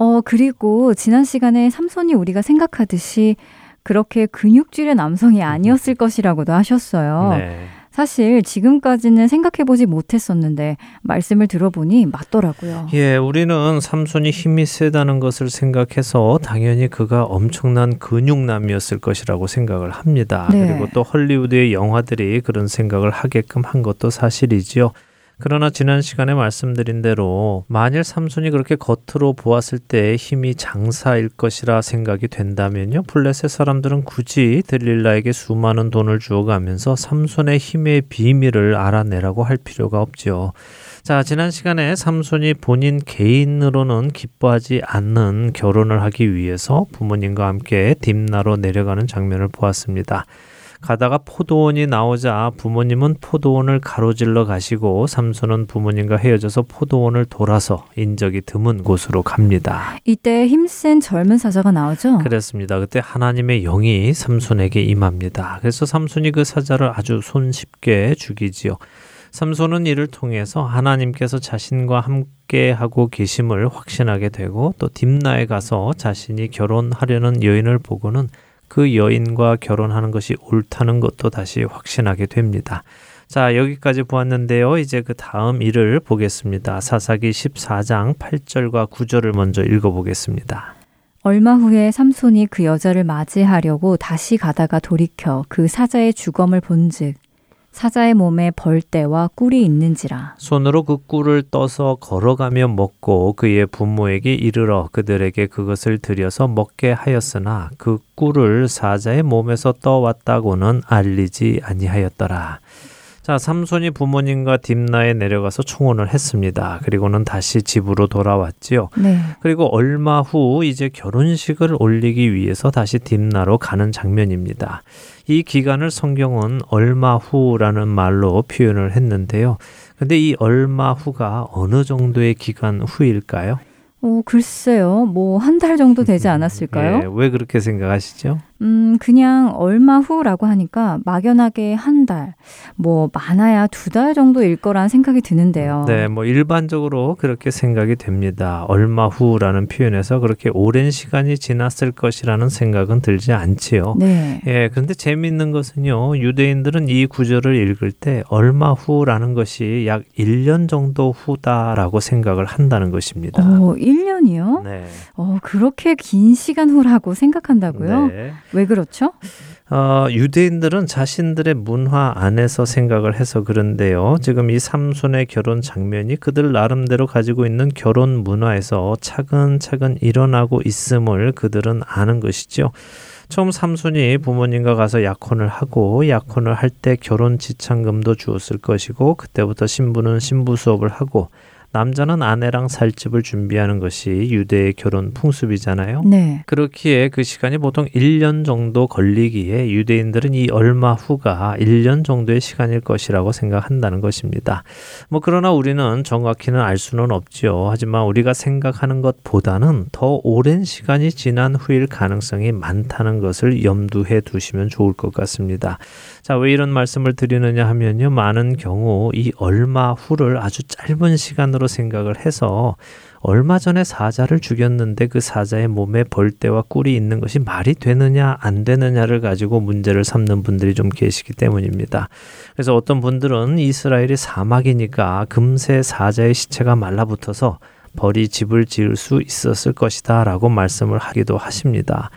어, 그리고 지난 시간에 삼손이 우리가 생각하듯이 그렇게 근육질의 남성이 아니었을 것이라고도 하셨어요. 네. 사실 지금까지는 생각해보지 못했었는데 말씀을 들어보니 맞더라고요. 예, 우리는 삼손이 힘이 세다는 것을 생각해서 당연히 그가 엄청난 근육남이었을 것이라고 생각을 합니다. 네. 그리고 또 헐리우드의 영화들이 그런 생각을 하게끔 한 것도 사실이지요. 그러나 지난 시간에 말씀드린 대로 만일 삼손이 그렇게 겉으로 보았을 때 힘이 장사일 것이라 생각이 된다면요. 블레셋 사람들은 굳이 들릴라에게 수많은 돈을 주어가면서 삼손의 힘의 비밀을 알아내라고 할 필요가 없지요. 자, 지난 시간에 삼손이 본인 개인으로는 기뻐하지 않는 결혼을 하기 위해서 부모님과 함께 딥나로 내려가는 장면을 보았습니다. 가다가 포도원이 나오자 부모님은 포도원을 가로질러 가시고 삼손은 부모님과 헤어져서 포도원을 돌아서 인적이 드문 곳으로 갑니다. 이때 힘센 젊은 사자가 나오죠? 그렇습니다. 그때 하나님의 영이 삼손에게 임합니다. 그래서 삼손이 그 사자를 아주 손쉽게 죽이지요. 삼손은 이를 통해서 하나님께서 자신과 함께 하고 계심을 확신하게 되고 또 딥나에 가서 자신이 결혼하려는 여인을 보고는 그 여인과 결혼하는 것이 옳다는 것도 다시 확신하게 됩니다. 자, 여기까지 보았는데요. 이제 그 다음 일을 보겠습니다. 사사기 14장 8절과 9절을 먼저 읽어보겠습니다. 얼마 후에 삼손이 그 여자를 맞이하려고 다시 가다가 돌이켜 그 사자의 주검을 본즉 사자의 몸에 벌떼와 꿀이 있는지라. 손으로 그 꿀을 떠서 걸어가며 먹고 그의 부모에게 이르러 그들에게 그것을 들여서 먹게 하였으나 그 꿀을 사자의 몸에서 떠왔다고는 알리지 아니하였더라. 자, 삼손이 부모님과 딥나에 내려가서 총원을 했습니다. 그리고는 다시 집으로 돌아왔지요. 네. 그리고 얼마 후 이제 결혼식을 올리기 위해서 다시 딥나로 가는 장면입니다. 이 기간을 성경은 얼마 후라는 말로 표현을 했는데요. 근데 이 얼마 후가 어느 정도의 기간 후일까요? 어, 글쎄요. 뭐 한 달 정도 되지 않았을까요? 예, 왜 그렇게 생각하시죠? 음, 그냥 얼마 후라고 하니까 막연하게 한 달, 뭐 많아야 두 달 정도일 거란 생각이 드는데요. 네, 뭐 일반적으로 그렇게 생각이 됩니다. 얼마 후라는 표현에서 그렇게 오랜 시간이 지났을 것이라는 생각은 들지 않지요. 네. 예, 그런데 재미있는 것은요. 유대인들은 이 구절을 읽을 때 얼마 후라는 것이 약 1년 정도 후다라고 생각을 한다는 것입니다. 어, 1년이요? 네. 어, 그렇게 긴 시간 후라고 생각한다고요? 네. 왜 그렇죠? 어, 유대인들은 자신들의 문화 안에서 생각을 해서 그런데요. 지금 이 삼손의 결혼 장면이 그들 나름대로 가지고 있는 결혼 문화에서 차근차근 일어나고 있음을 그들은 아는 것이죠. 처음 삼손이 부모님과 가서 약혼을 하고 약혼을 할 때 결혼 지참금도 주었을 것이고 그때부터 신부는 신부 수업을 하고 남자는 아내랑 살 집을 준비하는 것이 유대의 결혼 풍습이잖아요. 네. 그렇기에 그 시간이 보통 1년 정도 걸리기에 유대인들은 이 얼마 후가 1년 정도의 시간일 것이라고 생각한다는 것입니다. 뭐 그러나 우리는 정확히는 알 수는 없지요. 하지만 우리가 생각하는 것보다는 더 오랜 시간이 지난 후일 가능성이 많다는 것을 염두해 두시면 좋을 것 같습니다. 자, 왜 이런 말씀을 드리느냐 하면요. 많은 경우 이 얼마 후를 아주 짧은 시간으로 생각을 해서 얼마 전에 사자를 죽였는데 그 사자의 몸에 벌떼와 꿀이 있는 것이 말이 되느냐 안 되느냐를 가지고 문제를 삼는 분들이 좀 계시기 때문입니다. 그래서 어떤 분들은 이스라엘이 사막이니까 금세 사자의 시체가 말라붙어서 벌이 집을 지을 수 있었을 것이다 라고 말씀을 하기도 하십니다.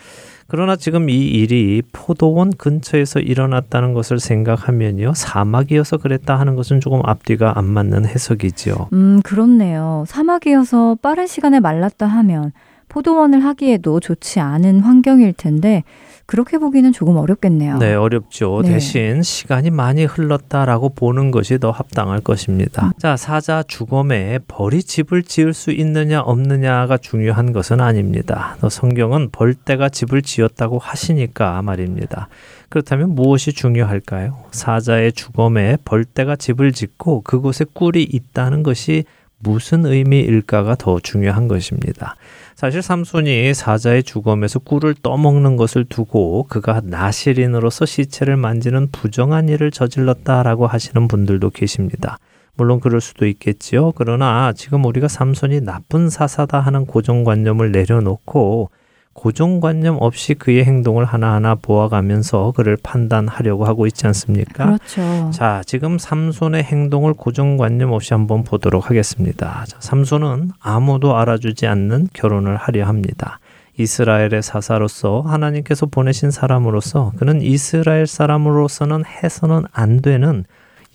그러나 지금 이 일이 포도원 근처에서 일어났다는 것을 생각하면요. 사막이어서 그랬다 하는 것은 조금 앞뒤가 안 맞는 해석이지요. 음, 그렇네요. 사막이어서 빠른 시간에 말랐다 하면 포도원을 하기에도 좋지 않은 환경일 텐데 그렇게 보기는 조금 어렵겠네요. 네, 어렵죠. 네. 대신 시간이 많이 흘렀다라고 보는 것이 더 합당할 것입니다. 음. 자, 사자 주검에 벌이 집을 지을 수 있느냐 없느냐가 중요한 것은 아닙니다. 성경은 벌떼가 집을 지었다고 하시니까 말입니다. 그렇다면 무엇이 중요할까요? 사자의 주검에 벌떼가 집을 짓고 그곳에 꿀이 있다는 것이 무슨 의미일까가 더 중요한 것입니다. 사실 삼손이 사자의 주검에서 꿀을 떠먹는 것을 두고 그가 나시린으로서 시체를 만지는 부정한 일을 저질렀다라고 하시는 분들도 계십니다. 물론 그럴 수도 있겠지요. 그러나 지금 우리가 삼손이 나쁜 사사다 하는 고정관념을 내려놓고 고정관념 없이 그의 행동을 하나하나 보아가면서 그를 판단하려고 하고 있지 않습니까? 그렇죠. 자, 지금 삼손의 행동을 고정관념 없이 한번 보도록 하겠습니다. 자, 삼손은 아무도 알아주지 않는 결혼을 하려 합니다. 이스라엘의 사사로서 하나님께서 보내신 사람으로서 그는 이스라엘 사람으로서는 해서는 안 되는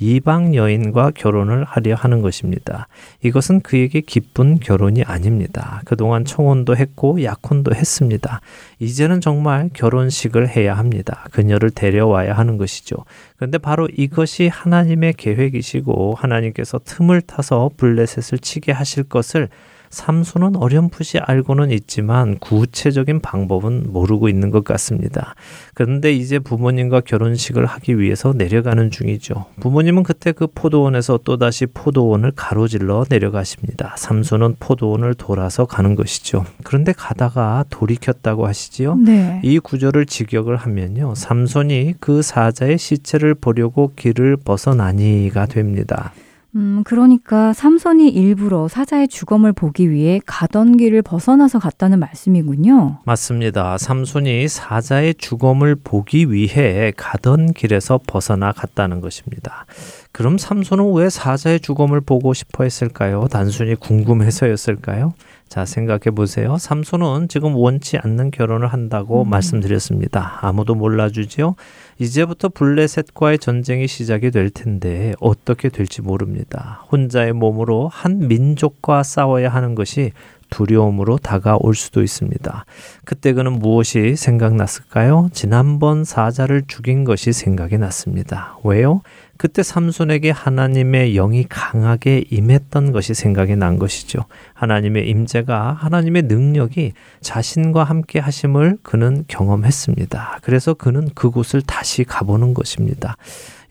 이방 여인과 결혼을 하려 하는 것입니다. 이것은 그에게 기쁜 결혼이 아닙니다. 그동안 청혼도 했고 약혼도 했습니다. 이제는 정말 결혼식을 해야 합니다. 그녀를 데려와야 하는 것이죠. 그런데 바로 이것이 하나님의 계획이시고 하나님께서 틈을 타서 블레셋을 치게 하실 것을 삼손은 어렴풋이 알고는 있지만 구체적인 방법은 모르고 있는 것 같습니다. 그런데 이제 부모님과 결혼식을 하기 위해서 내려가는 중이죠. 부모님은 그때 그 포도원에서 또다시 포도원을 가로질러 내려가십니다. 삼손은 포도원을 돌아서 가는 것이죠. 그런데 가다가 돌이켰다고 하시지요. 네. 이 구절을 직역을 하면요. 삼손이 그 사자의 시체를 보려고 길을 벗어나니가 됩니다. 음, 그러니까 삼손이 일부러 사자의 주검을 보기 위해 가던 길을 벗어나서 갔다는 말씀이군요. 맞습니다. 삼손이 사자의 주검을 보기 위해 가던 길에서 벗어나 갔다는 것입니다. 그럼 삼손은 왜 사자의 주검을 보고 싶어 했을까요? 단순히 궁금해서였을까요? 자, 생각해 보세요. 삼손은 지금 원치 않는 결혼을 한다고 음. 말씀드렸습니다. 아무도 몰라주지요? 이제부터 블레셋과의 전쟁이 시작이 될 텐데 어떻게 될지 모릅니다. 혼자의 몸으로 한 민족과 싸워야 하는 것이 두려움으로 다가올 수도 있습니다. 그때 그는 무엇이 생각났을까요? 지난번 사자를 죽인 것이 생각이 났습니다. 왜요? 그때 삼손에게 하나님의 영이 강하게 임했던 것이 생각이 난 것이죠. 하나님의 임재가 하나님의 능력이 자신과 함께 하심을 그는 경험했습니다. 그래서 그는 그곳을 다시 가보는 것입니다.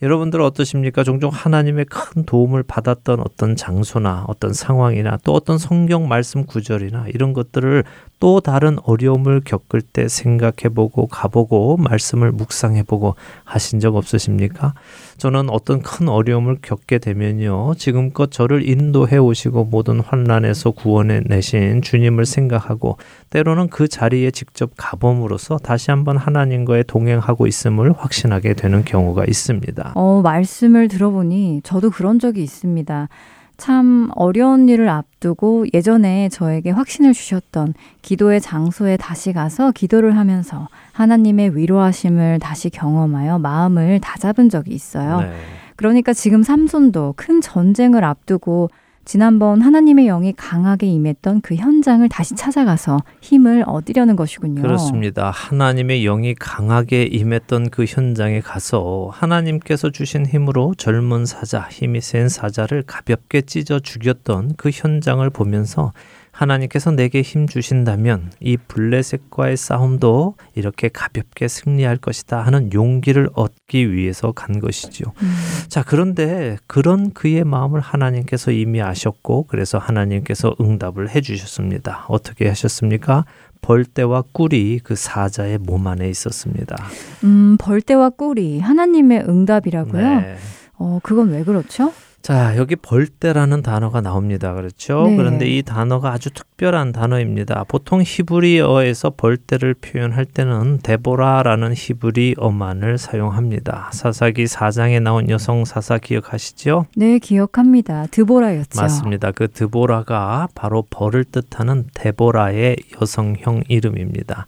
여러분들 어떠십니까? 종종 하나님의 큰 도움을 받았던 어떤 장소나 어떤 상황이나 또 어떤 성경 말씀 구절이나 이런 것들을 또 다른 어려움을 겪을 때 생각해보고 가보고 말씀을 묵상해보고 하신 적 없으십니까? 저는 어떤 큰 어려움을 겪게 되면요. 지금껏 저를 인도해 오시고 모든 환란에서 구원해 내신 주님을 생각하고 때로는 그 자리에 직접 가봄으로써 다시 한번 하나님과의 동행하고 있음을 확신하게 되는 경우가 있습니다. 어, 말씀을 들어보니 저도 그런 적이 있습니다. 참 어려운 일을 앞두고 예전에 저에게 확신을 주셨던 기도의 장소에 다시 가서 기도를 하면서 하나님의 위로하심을 다시 경험하여 마음을 다잡은 적이 있어요. 네. 그러니까 지금 삼손도 큰 전쟁을 앞두고 지난번 하나님의 영이 강하게 임했던 그 현장을 다시 찾아가서 힘을 얻으려는 것이군요. 그렇습니다. 하나님의 영이 강하게 임했던 그 현장에 가서 하나님께서 주신 힘으로 젊은 사자, 힘이 센 사자를 가볍게 찢어 죽였던 그 현장을 보면서 하나님께서 내게 힘 주신다면 이 블레셋과의 싸움도 이렇게 가볍게 승리할 것이다 하는 용기를 얻기 위해서 간 것이죠. 음. 자, 그런데 그런 그의 마음을 하나님께서 이미 아셨고 그래서 하나님께서 응답을 해 주셨습니다. 어떻게 하셨습니까? 벌떼와 꿀이 그 사자의 몸 안에 있었습니다. 음, 벌떼와 꿀이 하나님의 응답이라고요? 네. 어, 그건 왜 그렇죠? 자, 여기 벌떼라는 단어가 나옵니다. 그렇죠? 네. 그런데 이 단어가 아주 특별한 단어입니다. 보통 히브리어에서 벌떼를 표현할 때는 데보라라는 히브리어만을 사용합니다. 사사기 4장에 나온 여성 사사 기억하시죠? 네, 기억합니다. 드보라였죠. 맞습니다. 그 드보라가 바로 벌을 뜻하는 데보라의 여성형 이름입니다.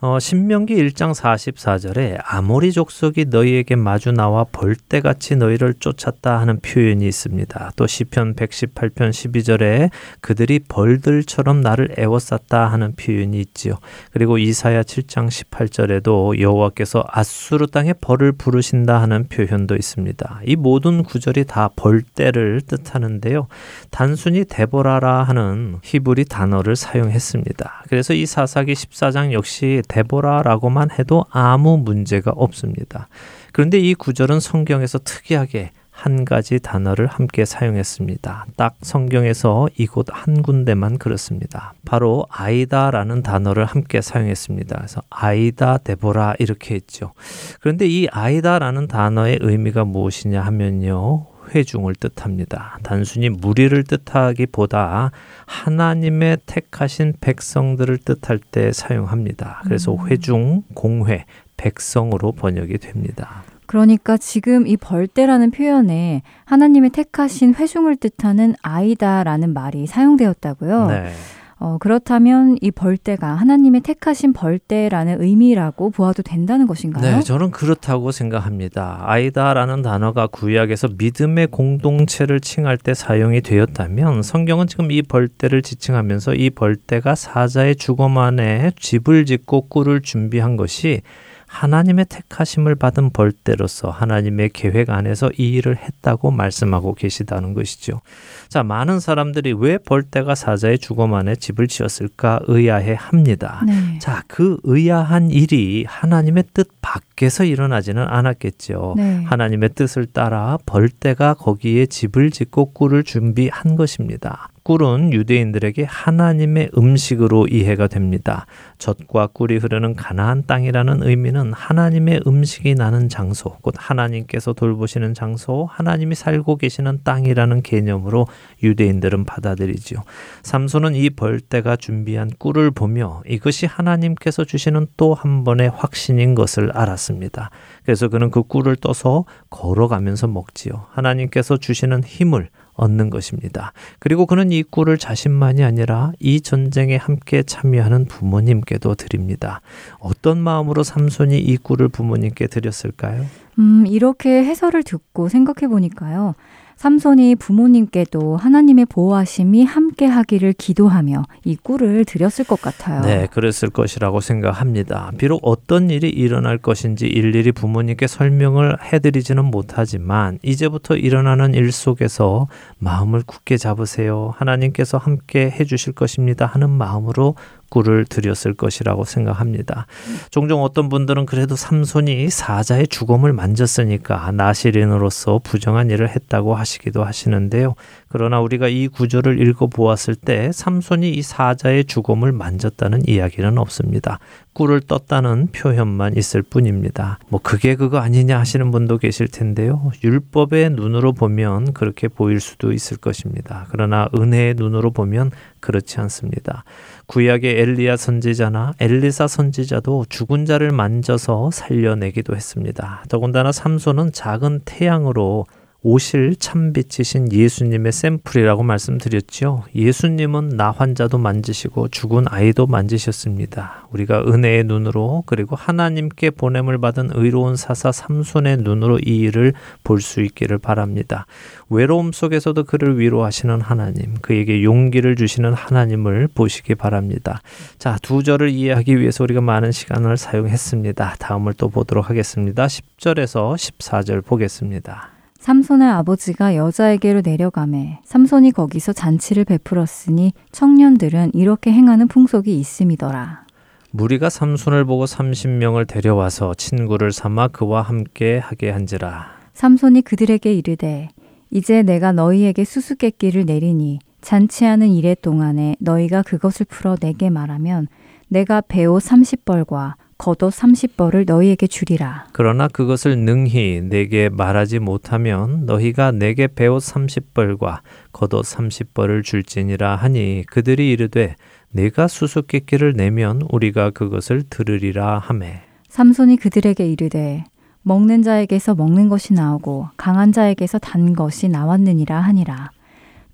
어, 신명기 1장 44절에 아모리 족속이 너희에게 마주 나와 벌떼같이 너희를 쫓았다 하는 표현이 있습니다. 또 시편 118편 12절에 그들이 벌들처럼 나를 애워쌌다 하는 표현이 있지요. 그리고 이사야 7장 18절에도 여호와께서 아수르 땅에 벌을 부르신다 하는 표현도 있습니다. 이 모든 구절이 다 벌떼를 뜻하는데요. 단순히 데보라라 하는 히브리 단어를 사용했습니다. 그래서 이 사사기 14장 역시 데보라라고만 해도 아무 문제가 없습니다. 그런데 이 구절은 성경에서 특이하게 한 가지 단어를 함께 사용했습니다. 딱 성경에서 이곳 한 군데만 그렇습니다. 바로 아이다라는 단어를 함께 사용했습니다. 그래서 아이다 데보라 이렇게 했죠. 그런데 이 아이다라는 단어의 의미가 무엇이냐 하면요. 회중을 뜻합니다. 단순히 무리를 뜻하기보다 하나님의 택하신 백성들을 뜻할 때 사용합니다. 그래서 음. 회중, 공회, 백성으로 번역이 됩니다. 그러니까 지금 이 벌떼라는 표현에 하나님의 택하신 회중을 뜻하는 아이다라는 말이 사용되었다고요. 네. 어, 그렇다면 이 벌떼가 하나님의 택하신 벌떼라는 의미라고 보아도 된다는 것인가요? 네, 저는 그렇다고 생각합니다. 아이다라는 단어가 구약에서 믿음의 공동체를 칭할 때 사용이 되었다면 성경은 지금 이 벌떼를 지칭하면서 이 벌떼가 사자의 주검 안에 집을 짓고 꿀을 준비한 것이 하나님의 택하심을 받은 벌떼로서 하나님의 계획 안에서 이 일을 했다고 말씀하고 계시다는 것이죠. 자, 많은 사람들이 왜 벌떼가 사자의 주검 안에 집을 지었을까 의아해 합니다. 네. 자, 그 의아한 일이 하나님의 뜻 밖에서 일어나지는 않았겠죠. 네. 하나님의 뜻을 따라 벌떼가 거기에 집을 짓고 꿀을 준비한 것입니다. 꿀은 유대인들에게 하나님의 음식으로 이해가 됩니다. 젖과 꿀이 흐르는 가나안 땅이라는 의미는 하나님의 음식이 나는 장소, 곧 하나님께서 돌보시는 장소, 하나님이 살고 계시는 땅이라는 개념으로 유대인들은 받아들이지요. 삼손은 이 벌떼가 준비한 꿀을 보며 이것이 하나님께서 주시는 또 한 번의 확신인 것을 알았습니다. 그래서 그는 그 꿀을 떠서 걸어가면서 먹지요. 하나님께서 주시는 힘을 얻는 것입니다. 그리고 그는 이 꿀을 자신만이 아니라 이 전쟁에 함께 참여하는 부모님께도 드립니다. 어떤 마음으로 삼손이 이 꿀을 부모님께 드렸을까요? 음, 이렇게 해설을 듣고 생각해 보니까요. 삼손이 부모님께도 하나님의 보호하심이 함께 하기를 기도하며 이 꿀을 드렸을 것 같아요. 네, 그랬을 것이라고 생각합니다. 비록 어떤 일이 일어날 것인지 일일이 부모님께 설명을 해드리지는 못하지만 이제부터 일어나는 일 속에서 마음을 굳게 잡으세요. 하나님께서 함께 해주실 것입니다 하는 마음으로 꿀을 드렸을 것이라고 생각합니다. 종종 어떤 분들은 그래도 삼손이 사자의 주검을 만졌으니까 나시린으로서 부정한 일을 했다고 하시기도 하시는데요. 그러나 우리가 이 구절을 읽어 보았을 때 삼손이 이 사자의 주검을 만졌다는 이야기는 없습니다. 꿀을 떴다는 표현만 있을 뿐입니다. 뭐 그게 그거 아니냐 하시는 분도 계실 텐데요. 율법의 눈으로 보면 그렇게 보일 수도 있을 것입니다. 그러나 은혜의 눈으로 보면 그렇지 않습니다. 구약의 엘리야 선지자나 엘리사 선지자도 죽은 자를 만져서 살려내기도 했습니다. 더군다나 삼손은 작은 태양으로 오실 참빛이신 예수님의 샘플이라고 말씀드렸지요. 예수님은 나 환자도 만지시고 죽은 아이도 만지셨습니다. 우리가 은혜의 눈으로 그리고 하나님께 보냄을 받은 의로운 사사 삼손의 눈으로 이 일을 볼 수 있기를 바랍니다. 외로움 속에서도 그를 위로하시는 하나님, 그에게 용기를 주시는 하나님을 보시기 바랍니다. 자, 두 절을 이해하기 위해서 우리가 많은 시간을 사용했습니다. 다음을 또 보도록 하겠습니다. 10절에서 14절 보겠습니다. 삼손의 아버지가 여자에게로 내려가매 삼손이 거기서 잔치를 베풀었으니 청년들은 이렇게 행하는 풍속이 있음이더라. 무리가 삼손을 보고 30명을 데려와서 친구를 삼아 그와 함께 하게 한지라. 삼손이 그들에게 이르되 이제 내가 너희에게 수수께끼를 내리니 잔치하는 이래 동안에 너희가 그것을 풀어 내게 말하면 내가 배옷 30벌과 겉옷 30벌을 너희에게 주리라. 그러나 그것을 능히 내게 말하지 못하면 너희가 내게 배옷 30벌과 겉옷 30벌을 줄지니라 하니 그들이 이르되 내가 수수께끼를 내면 우리가 그것을 들으리라 하매. 삼손이 그들에게 이르되 먹는 자에게서 먹는 것이 나오고 강한 자에게서 단 것이 나왔느니라 하니라.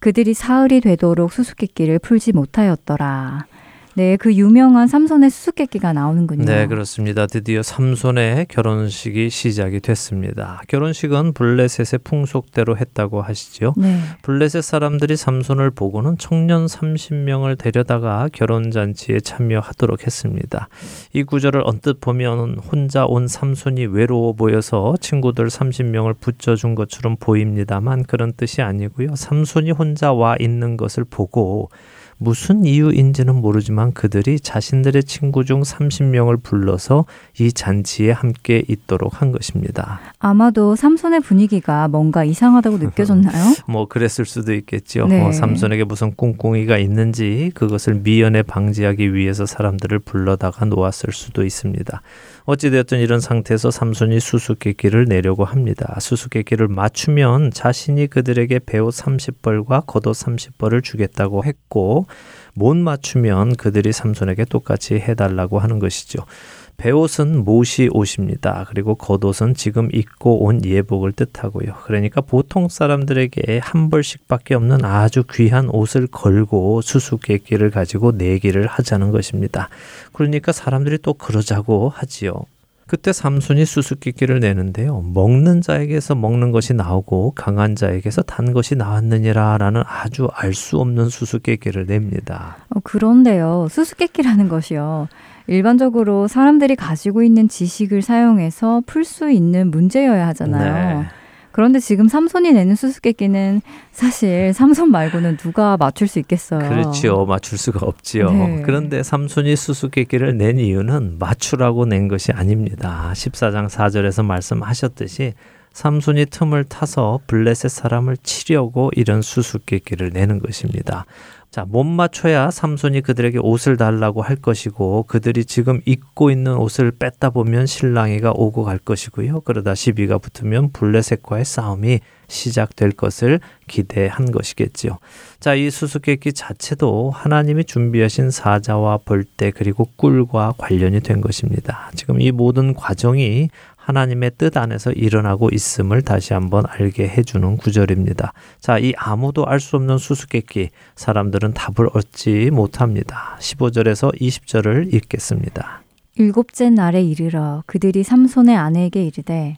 그들이 사흘이 되도록 수수께끼를 풀지 못하였더라 네, 그 유명한 삼손의 수수께끼가 나오는군요. 네, 그렇습니다. 드디어 삼손의 결혼식이 시작이 됐습니다. 결혼식은 블레셋의 풍속대로 했다고 하시죠. 네. 블레셋 사람들이 삼손을 보고는 청년 30명을 데려다가 결혼 잔치에 참여하도록 했습니다. 이 구절을 언뜻 보면 혼자 온 삼손이 외로워 보여서 친구들 30명을 붙여준 것처럼 보입니다만 그런 뜻이 아니고요. 삼손이 혼자 와 있는 것을 보고 무슨 이유인지는 모르지만 그들이 자신들의 친구 중 30명을 불러서 이 잔치에 함께 있도록 한 것입니다. 아마도 삼손의 분위기가 뭔가 이상하다고 느껴졌나요? 뭐 그랬을 수도 있겠죠. 네. 뭐 삼손에게 무슨 꿍꿍이가 있는지 그것을 미연에 방지하기 위해서 사람들을 불러다가 놓았을 수도 있습니다. 어찌되었든 이런 상태에서 삼손이 수수께끼를 내려고 합니다. 수수께끼를 맞추면 자신이 그들에게 배옷 30벌과 겉옷 30벌을 주겠다고 했고 못 맞추면 그들이 삼손에게 똑같이 해달라고 하는 것이죠. 배옷은 못이 옷입니다. 그리고 겉옷은 지금 입고 온 예복을 뜻하고요. 그러니까 보통 사람들에게 한 벌씩밖에 없는 아주 귀한 옷을 걸고 수수께끼를 가지고 내기를 하자는 것입니다. 그러니까 사람들이 또 그러자고 하지요. 그때 삼손이 수수께끼를 내는데요. 먹는 자에게서 먹는 것이 나오고 강한 자에게서 단 것이 나왔느니라라는 아주 알 수 없는 수수께끼를 냅니다. 어, 그런데요. 수수께끼라는 것이요. 일반적으로 사람들이 가지고 있는 지식을 사용해서 풀 수 있는 문제여야 하잖아요. 네. 그런데 지금 삼손이 내는 수수께끼는 사실 삼손 말고는 누가 맞출 수 있겠어요. 그렇지요. 맞출 수가 없지요. 네. 그런데 삼손이 수수께끼를 낸 이유는 맞추라고 낸 것이 아닙니다. 14장 4절에서 말씀하셨듯이 삼손이 틈을 타서 블레셋 사람을 치려고 이런 수수께끼를 내는 것입니다. 자, 못 맞춰야 삼손이 그들에게 옷을 달라고 할 것이고 그들이 지금 입고 있는 옷을 뺐다 보면 신랑이가 오고 갈 것이고요. 그러다 시비가 붙으면 블레셋과의 싸움이 시작될 것을 기대한 것이겠지요. 자, 이 수수께끼 자체도 하나님이 준비하신 사자와 벌떼 그리고 꿀과 관련이 된 것입니다. 지금 이 모든 과정이 하나님의 뜻 안에서 일어나고 있음을 다시 한번 알게 해주는 구절입니다. 자, 이 아무도 알 수 없는 수수께끼, 사람들은 답을 얻지 못합니다. 15절에서 20절을 읽겠습니다. 일곱째 날에 이르러 그들이 삼손의 아내에게 이르되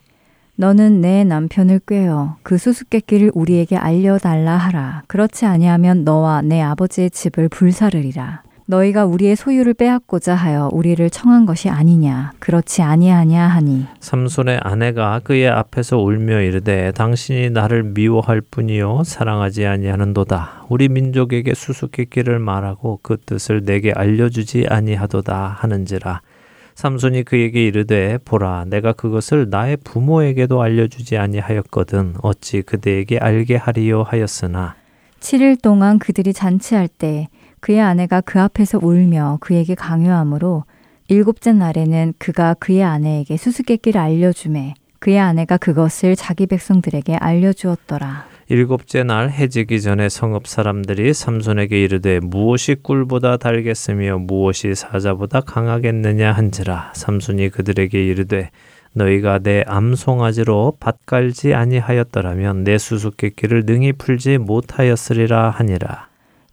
너는 내 남편을 꾀어 그 수수께끼를 우리에게 알려달라 하라. 그렇지 아니하면 너와 내 아버지의 집을 불사르리라. 너희가 우리의 소유를 빼앗고자 하여 우리를 청한 것이 아니냐. 그렇지 아니하냐 하니. 삼손의 아내가 그의 앞에서 울며 이르되 당신이 나를 미워할 뿐이요 사랑하지 아니하는도다. 우리 민족에게 수수께끼를 말하고 그 뜻을 내게 알려주지 아니하도다 하는지라. 삼손이 그에게 이르되 보라 내가 그것을 나의 부모에게도 알려주지 아니하였거든 어찌 그대에게 알게 하리요 하였으나. 7일 동안 그들이 잔치할 때 그의 아내가 그 앞에서 울며 그에게 강요하므로 일곱째 날에는 그가 그의 아내에게 수수께끼를 알려주매 그의 아내가 그것을 자기 백성들에게 알려주었더라. 일곱째 날 해지기 전에 성읍 사람들이 삼손에게 이르되 무엇이 꿀보다 달겠으며 무엇이 사자보다 강하겠느냐 한지라 삼손이 그들에게 이르되 너희가 내 암송아지로 밭갈지 아니하였더라면 내 수수께끼를 능히 풀지 못하였으리라 하니라.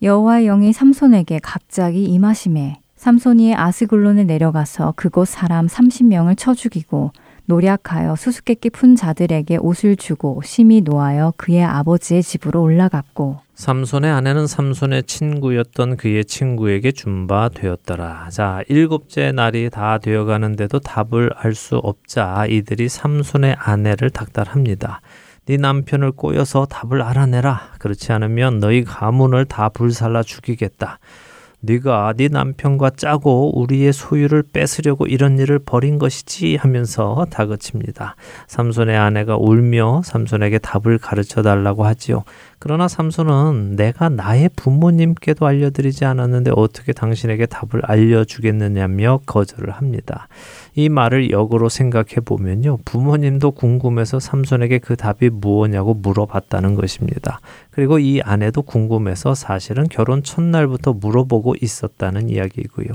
여호와의 영이 삼손에게 갑자기 임하심에 삼손이 아스글론에 내려가서 그곳 사람 30명을 쳐 죽이고 노략하여 수수께끼 푼 자들에게 옷을 주고 심히 노하여 그의 아버지의 집으로 올라갔고 삼손의 아내는 삼손의 친구였던 그의 친구에게 준바 되었더라. 자, 일곱째 날이 다 되어가는데도 답을 알 수 없자 이들이 삼손의 아내를 닥달합니다. 네 남편을 꼬여서 답을 알아내라. 그렇지 않으면 너희 가문을 다 불살라 죽이겠다. 네가 네 남편과 짜고 우리의 소유를 뺏으려고 이런 일을 벌인 것이지 하면서 다그칩니다. 삼손의 아내가 울며 삼손에게 답을 가르쳐 달라고 하지요. 그러나 삼손은 내가 나의 부모님께도 알려드리지 않았는데 어떻게 당신에게 답을 알려주겠느냐며 거절을 합니다. 이 말을 역으로 생각해 보면요. 부모님도 궁금해서 삼손에게 그 답이 무엇냐고 물어봤다는 것입니다. 그리고 이 아내도 궁금해서 사실은 결혼 첫날부터 물어보고 있었다는 이야기고요.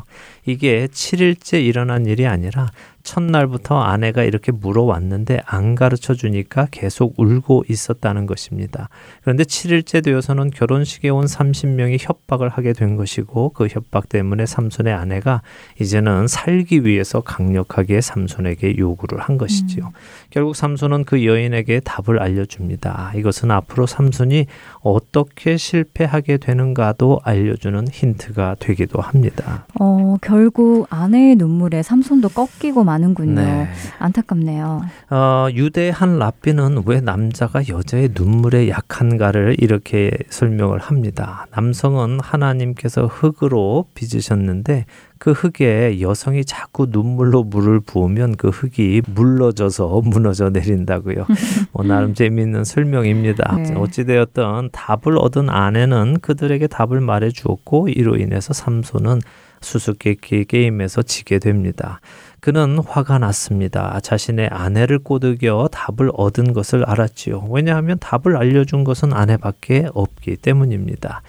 이게 7일째 일어난 일이 아니라 첫날부터 아내가 이렇게 물어왔는데 안 가르쳐 주니까 계속 울고 있었다는 것입니다. 그런데 7일째 되어서는 결혼식에 온 30명이 협박을 하게 된 것이고 그 협박 때문에 삼손의 아내가 이제는 살기 위해서 강력하게 삼손에게 요구를 한 것이지요. 음. 결국 삼손은 그 여인에게 답을 알려줍니다. 이것은 앞으로 삼손이 어떻게 실패하게 되는가도 알려주는 힌트가 되기도 합니다. 어, 결국 아내의 눈물에 삼손도 꺾이고 만 많은군요. 네. 안타깝네요. 어, 유대 한 랍비는 왜 남자가 여자의 눈물에 약한가를 이렇게 설명을 합니다. 남성은 하나님께서 흙으로 빚으셨는데 그 흙에 여성이 자꾸 눈물로 물을 부으면 그 흙이 물러져서 무너져 내린다고요. 뭐 나름 재미있는 설명입니다. 네. 어찌되었던 답을 얻은 아내는 그들에게 답을 말해 주었고 이로 인해서 삼손은 수수께끼 게임에서 지게 됩니다. 그는 화가 났습니다. 자신의 아내를 꼬드겨 답을 얻은 것을 알았지요. 왜냐하면 답을 알려준 것은 아내밖에 없기 때문입니다.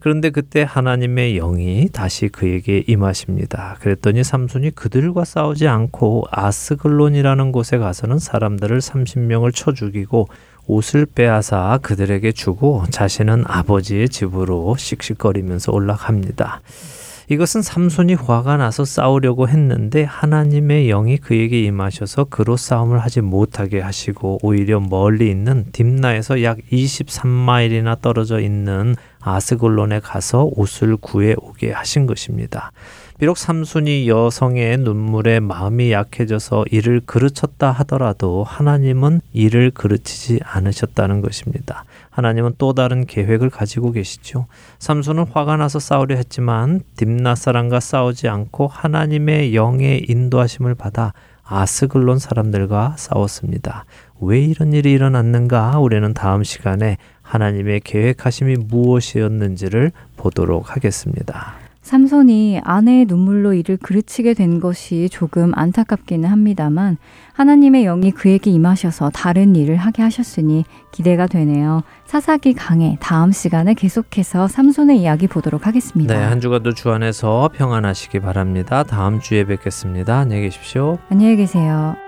그런데 그때 하나님의 영이 다시 그에게 임하십니다. 그랬더니 삼손이 그들과 싸우지 않고 아스글론이라는 곳에 가서는 사람들을 30명을 쳐 죽이고 옷을 빼앗아 그들에게 주고 자신은 아버지의 집으로 씩씩거리면서 올라갑니다. 이것은 삼손이 화가 나서 싸우려고 했는데 하나님의 영이 그에게 임하셔서 그로 싸움을 하지 못하게 하시고 오히려 멀리 있는 딥나에서 약 23마일이나 떨어져 있는 아스골론에 가서 옷을 구해 오게 하신 것입니다. 비록 삼손이 여성의 눈물에 마음이 약해져서 이를 그르쳤다 하더라도 하나님은 이를 그르치지 않으셨다는 것입니다. 하나님은 또 다른 계획을 가지고 계시죠. 삼손은 화가 나서 싸우려 했지만 딥나 사람과 싸우지 않고 하나님의 영의 인도하심을 받아 아스글론 사람들과 싸웠습니다. 왜 이런 일이 일어났는가? 우리는 다음 시간에 하나님의 계획하심이 무엇이었는지를 보도록 하겠습니다. 삼손이 아내의 눈물로 이를 그르치게 된 것이 조금 안타깝기는 합니다만 하나님의 영이 그에게 임하셔서 다른 일을 하게 하셨으니 기대가 되네요. 사사기 강해 다음 시간에 계속해서 삼손의 이야기 보도록 하겠습니다. 네, 한 주간도 주 안에서 평안하시기 바랍니다. 다음 주에 뵙겠습니다. 안녕히 계십시오. 안녕히 계세요.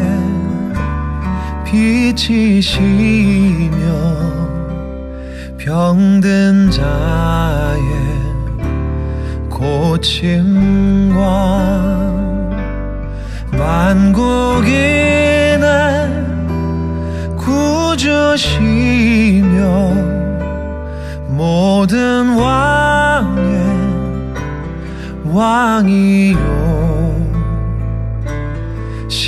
빛이시며 병든 자의 고침과 만국인의 구주시며 모든 왕의 왕이요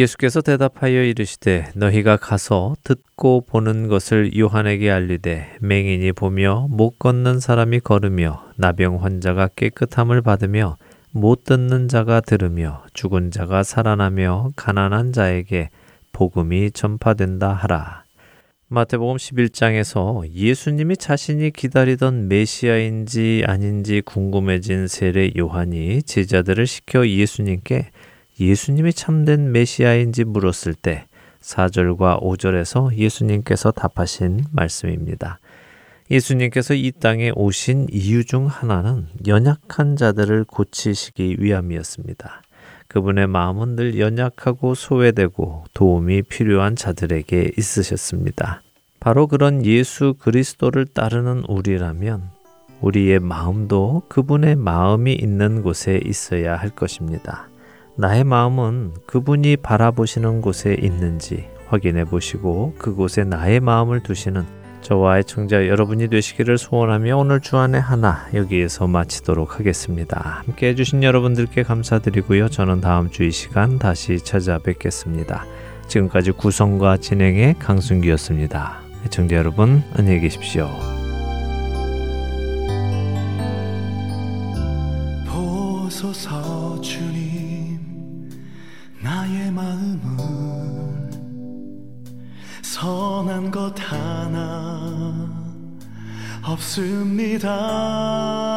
예수께서 대답하여 이르시되 너희가 가서 듣고 보는 것을 요한에게 알리되 맹인이 보며 못 걷는 사람이 걸으며 나병 환자가 깨끗함을 받으며 못 듣는 자가 들으며 죽은 자가 살아나며 가난한 자에게 복음이 전파된다 하라. 마태복음 11장에서 예수님이 자신이 기다리던 메시아인지 아닌지 궁금해진 세례 요한이 제자들을 시켜 예수님께 예수님이 참된 메시아인지 물었을 때 4절과 5절에서 예수님께서 답하신 말씀입니다. 예수님께서 이 땅에 오신 이유 중 하나는 연약한 자들을 고치시기 위함이었습니다. 그분의 마음은 늘 연약하고 소외되고 도움이 필요한 자들에게 있으셨습니다. 바로 그런 예수 그리스도를 따르는 우리라면 우리의 마음도 그분의 마음이 있는 곳에 있어야 할 것입니다. 나의 마음은 그분이 바라보시는 곳에 있는지 확인해 보시고 그곳에 나의 마음을 두시는 저와의 청자 여러분이 되시기를 소원하며 오늘 주안의 하나 여기에서 마치도록 하겠습니다. 함께 해주신 여러분들께 감사드리고요. 저는 다음 주 이 시간 다시 찾아뵙겠습니다. 지금까지 구성과 진행의 강순기였습니다. 청자 여러분 안녕히 계십시오. 보소서 없습니다.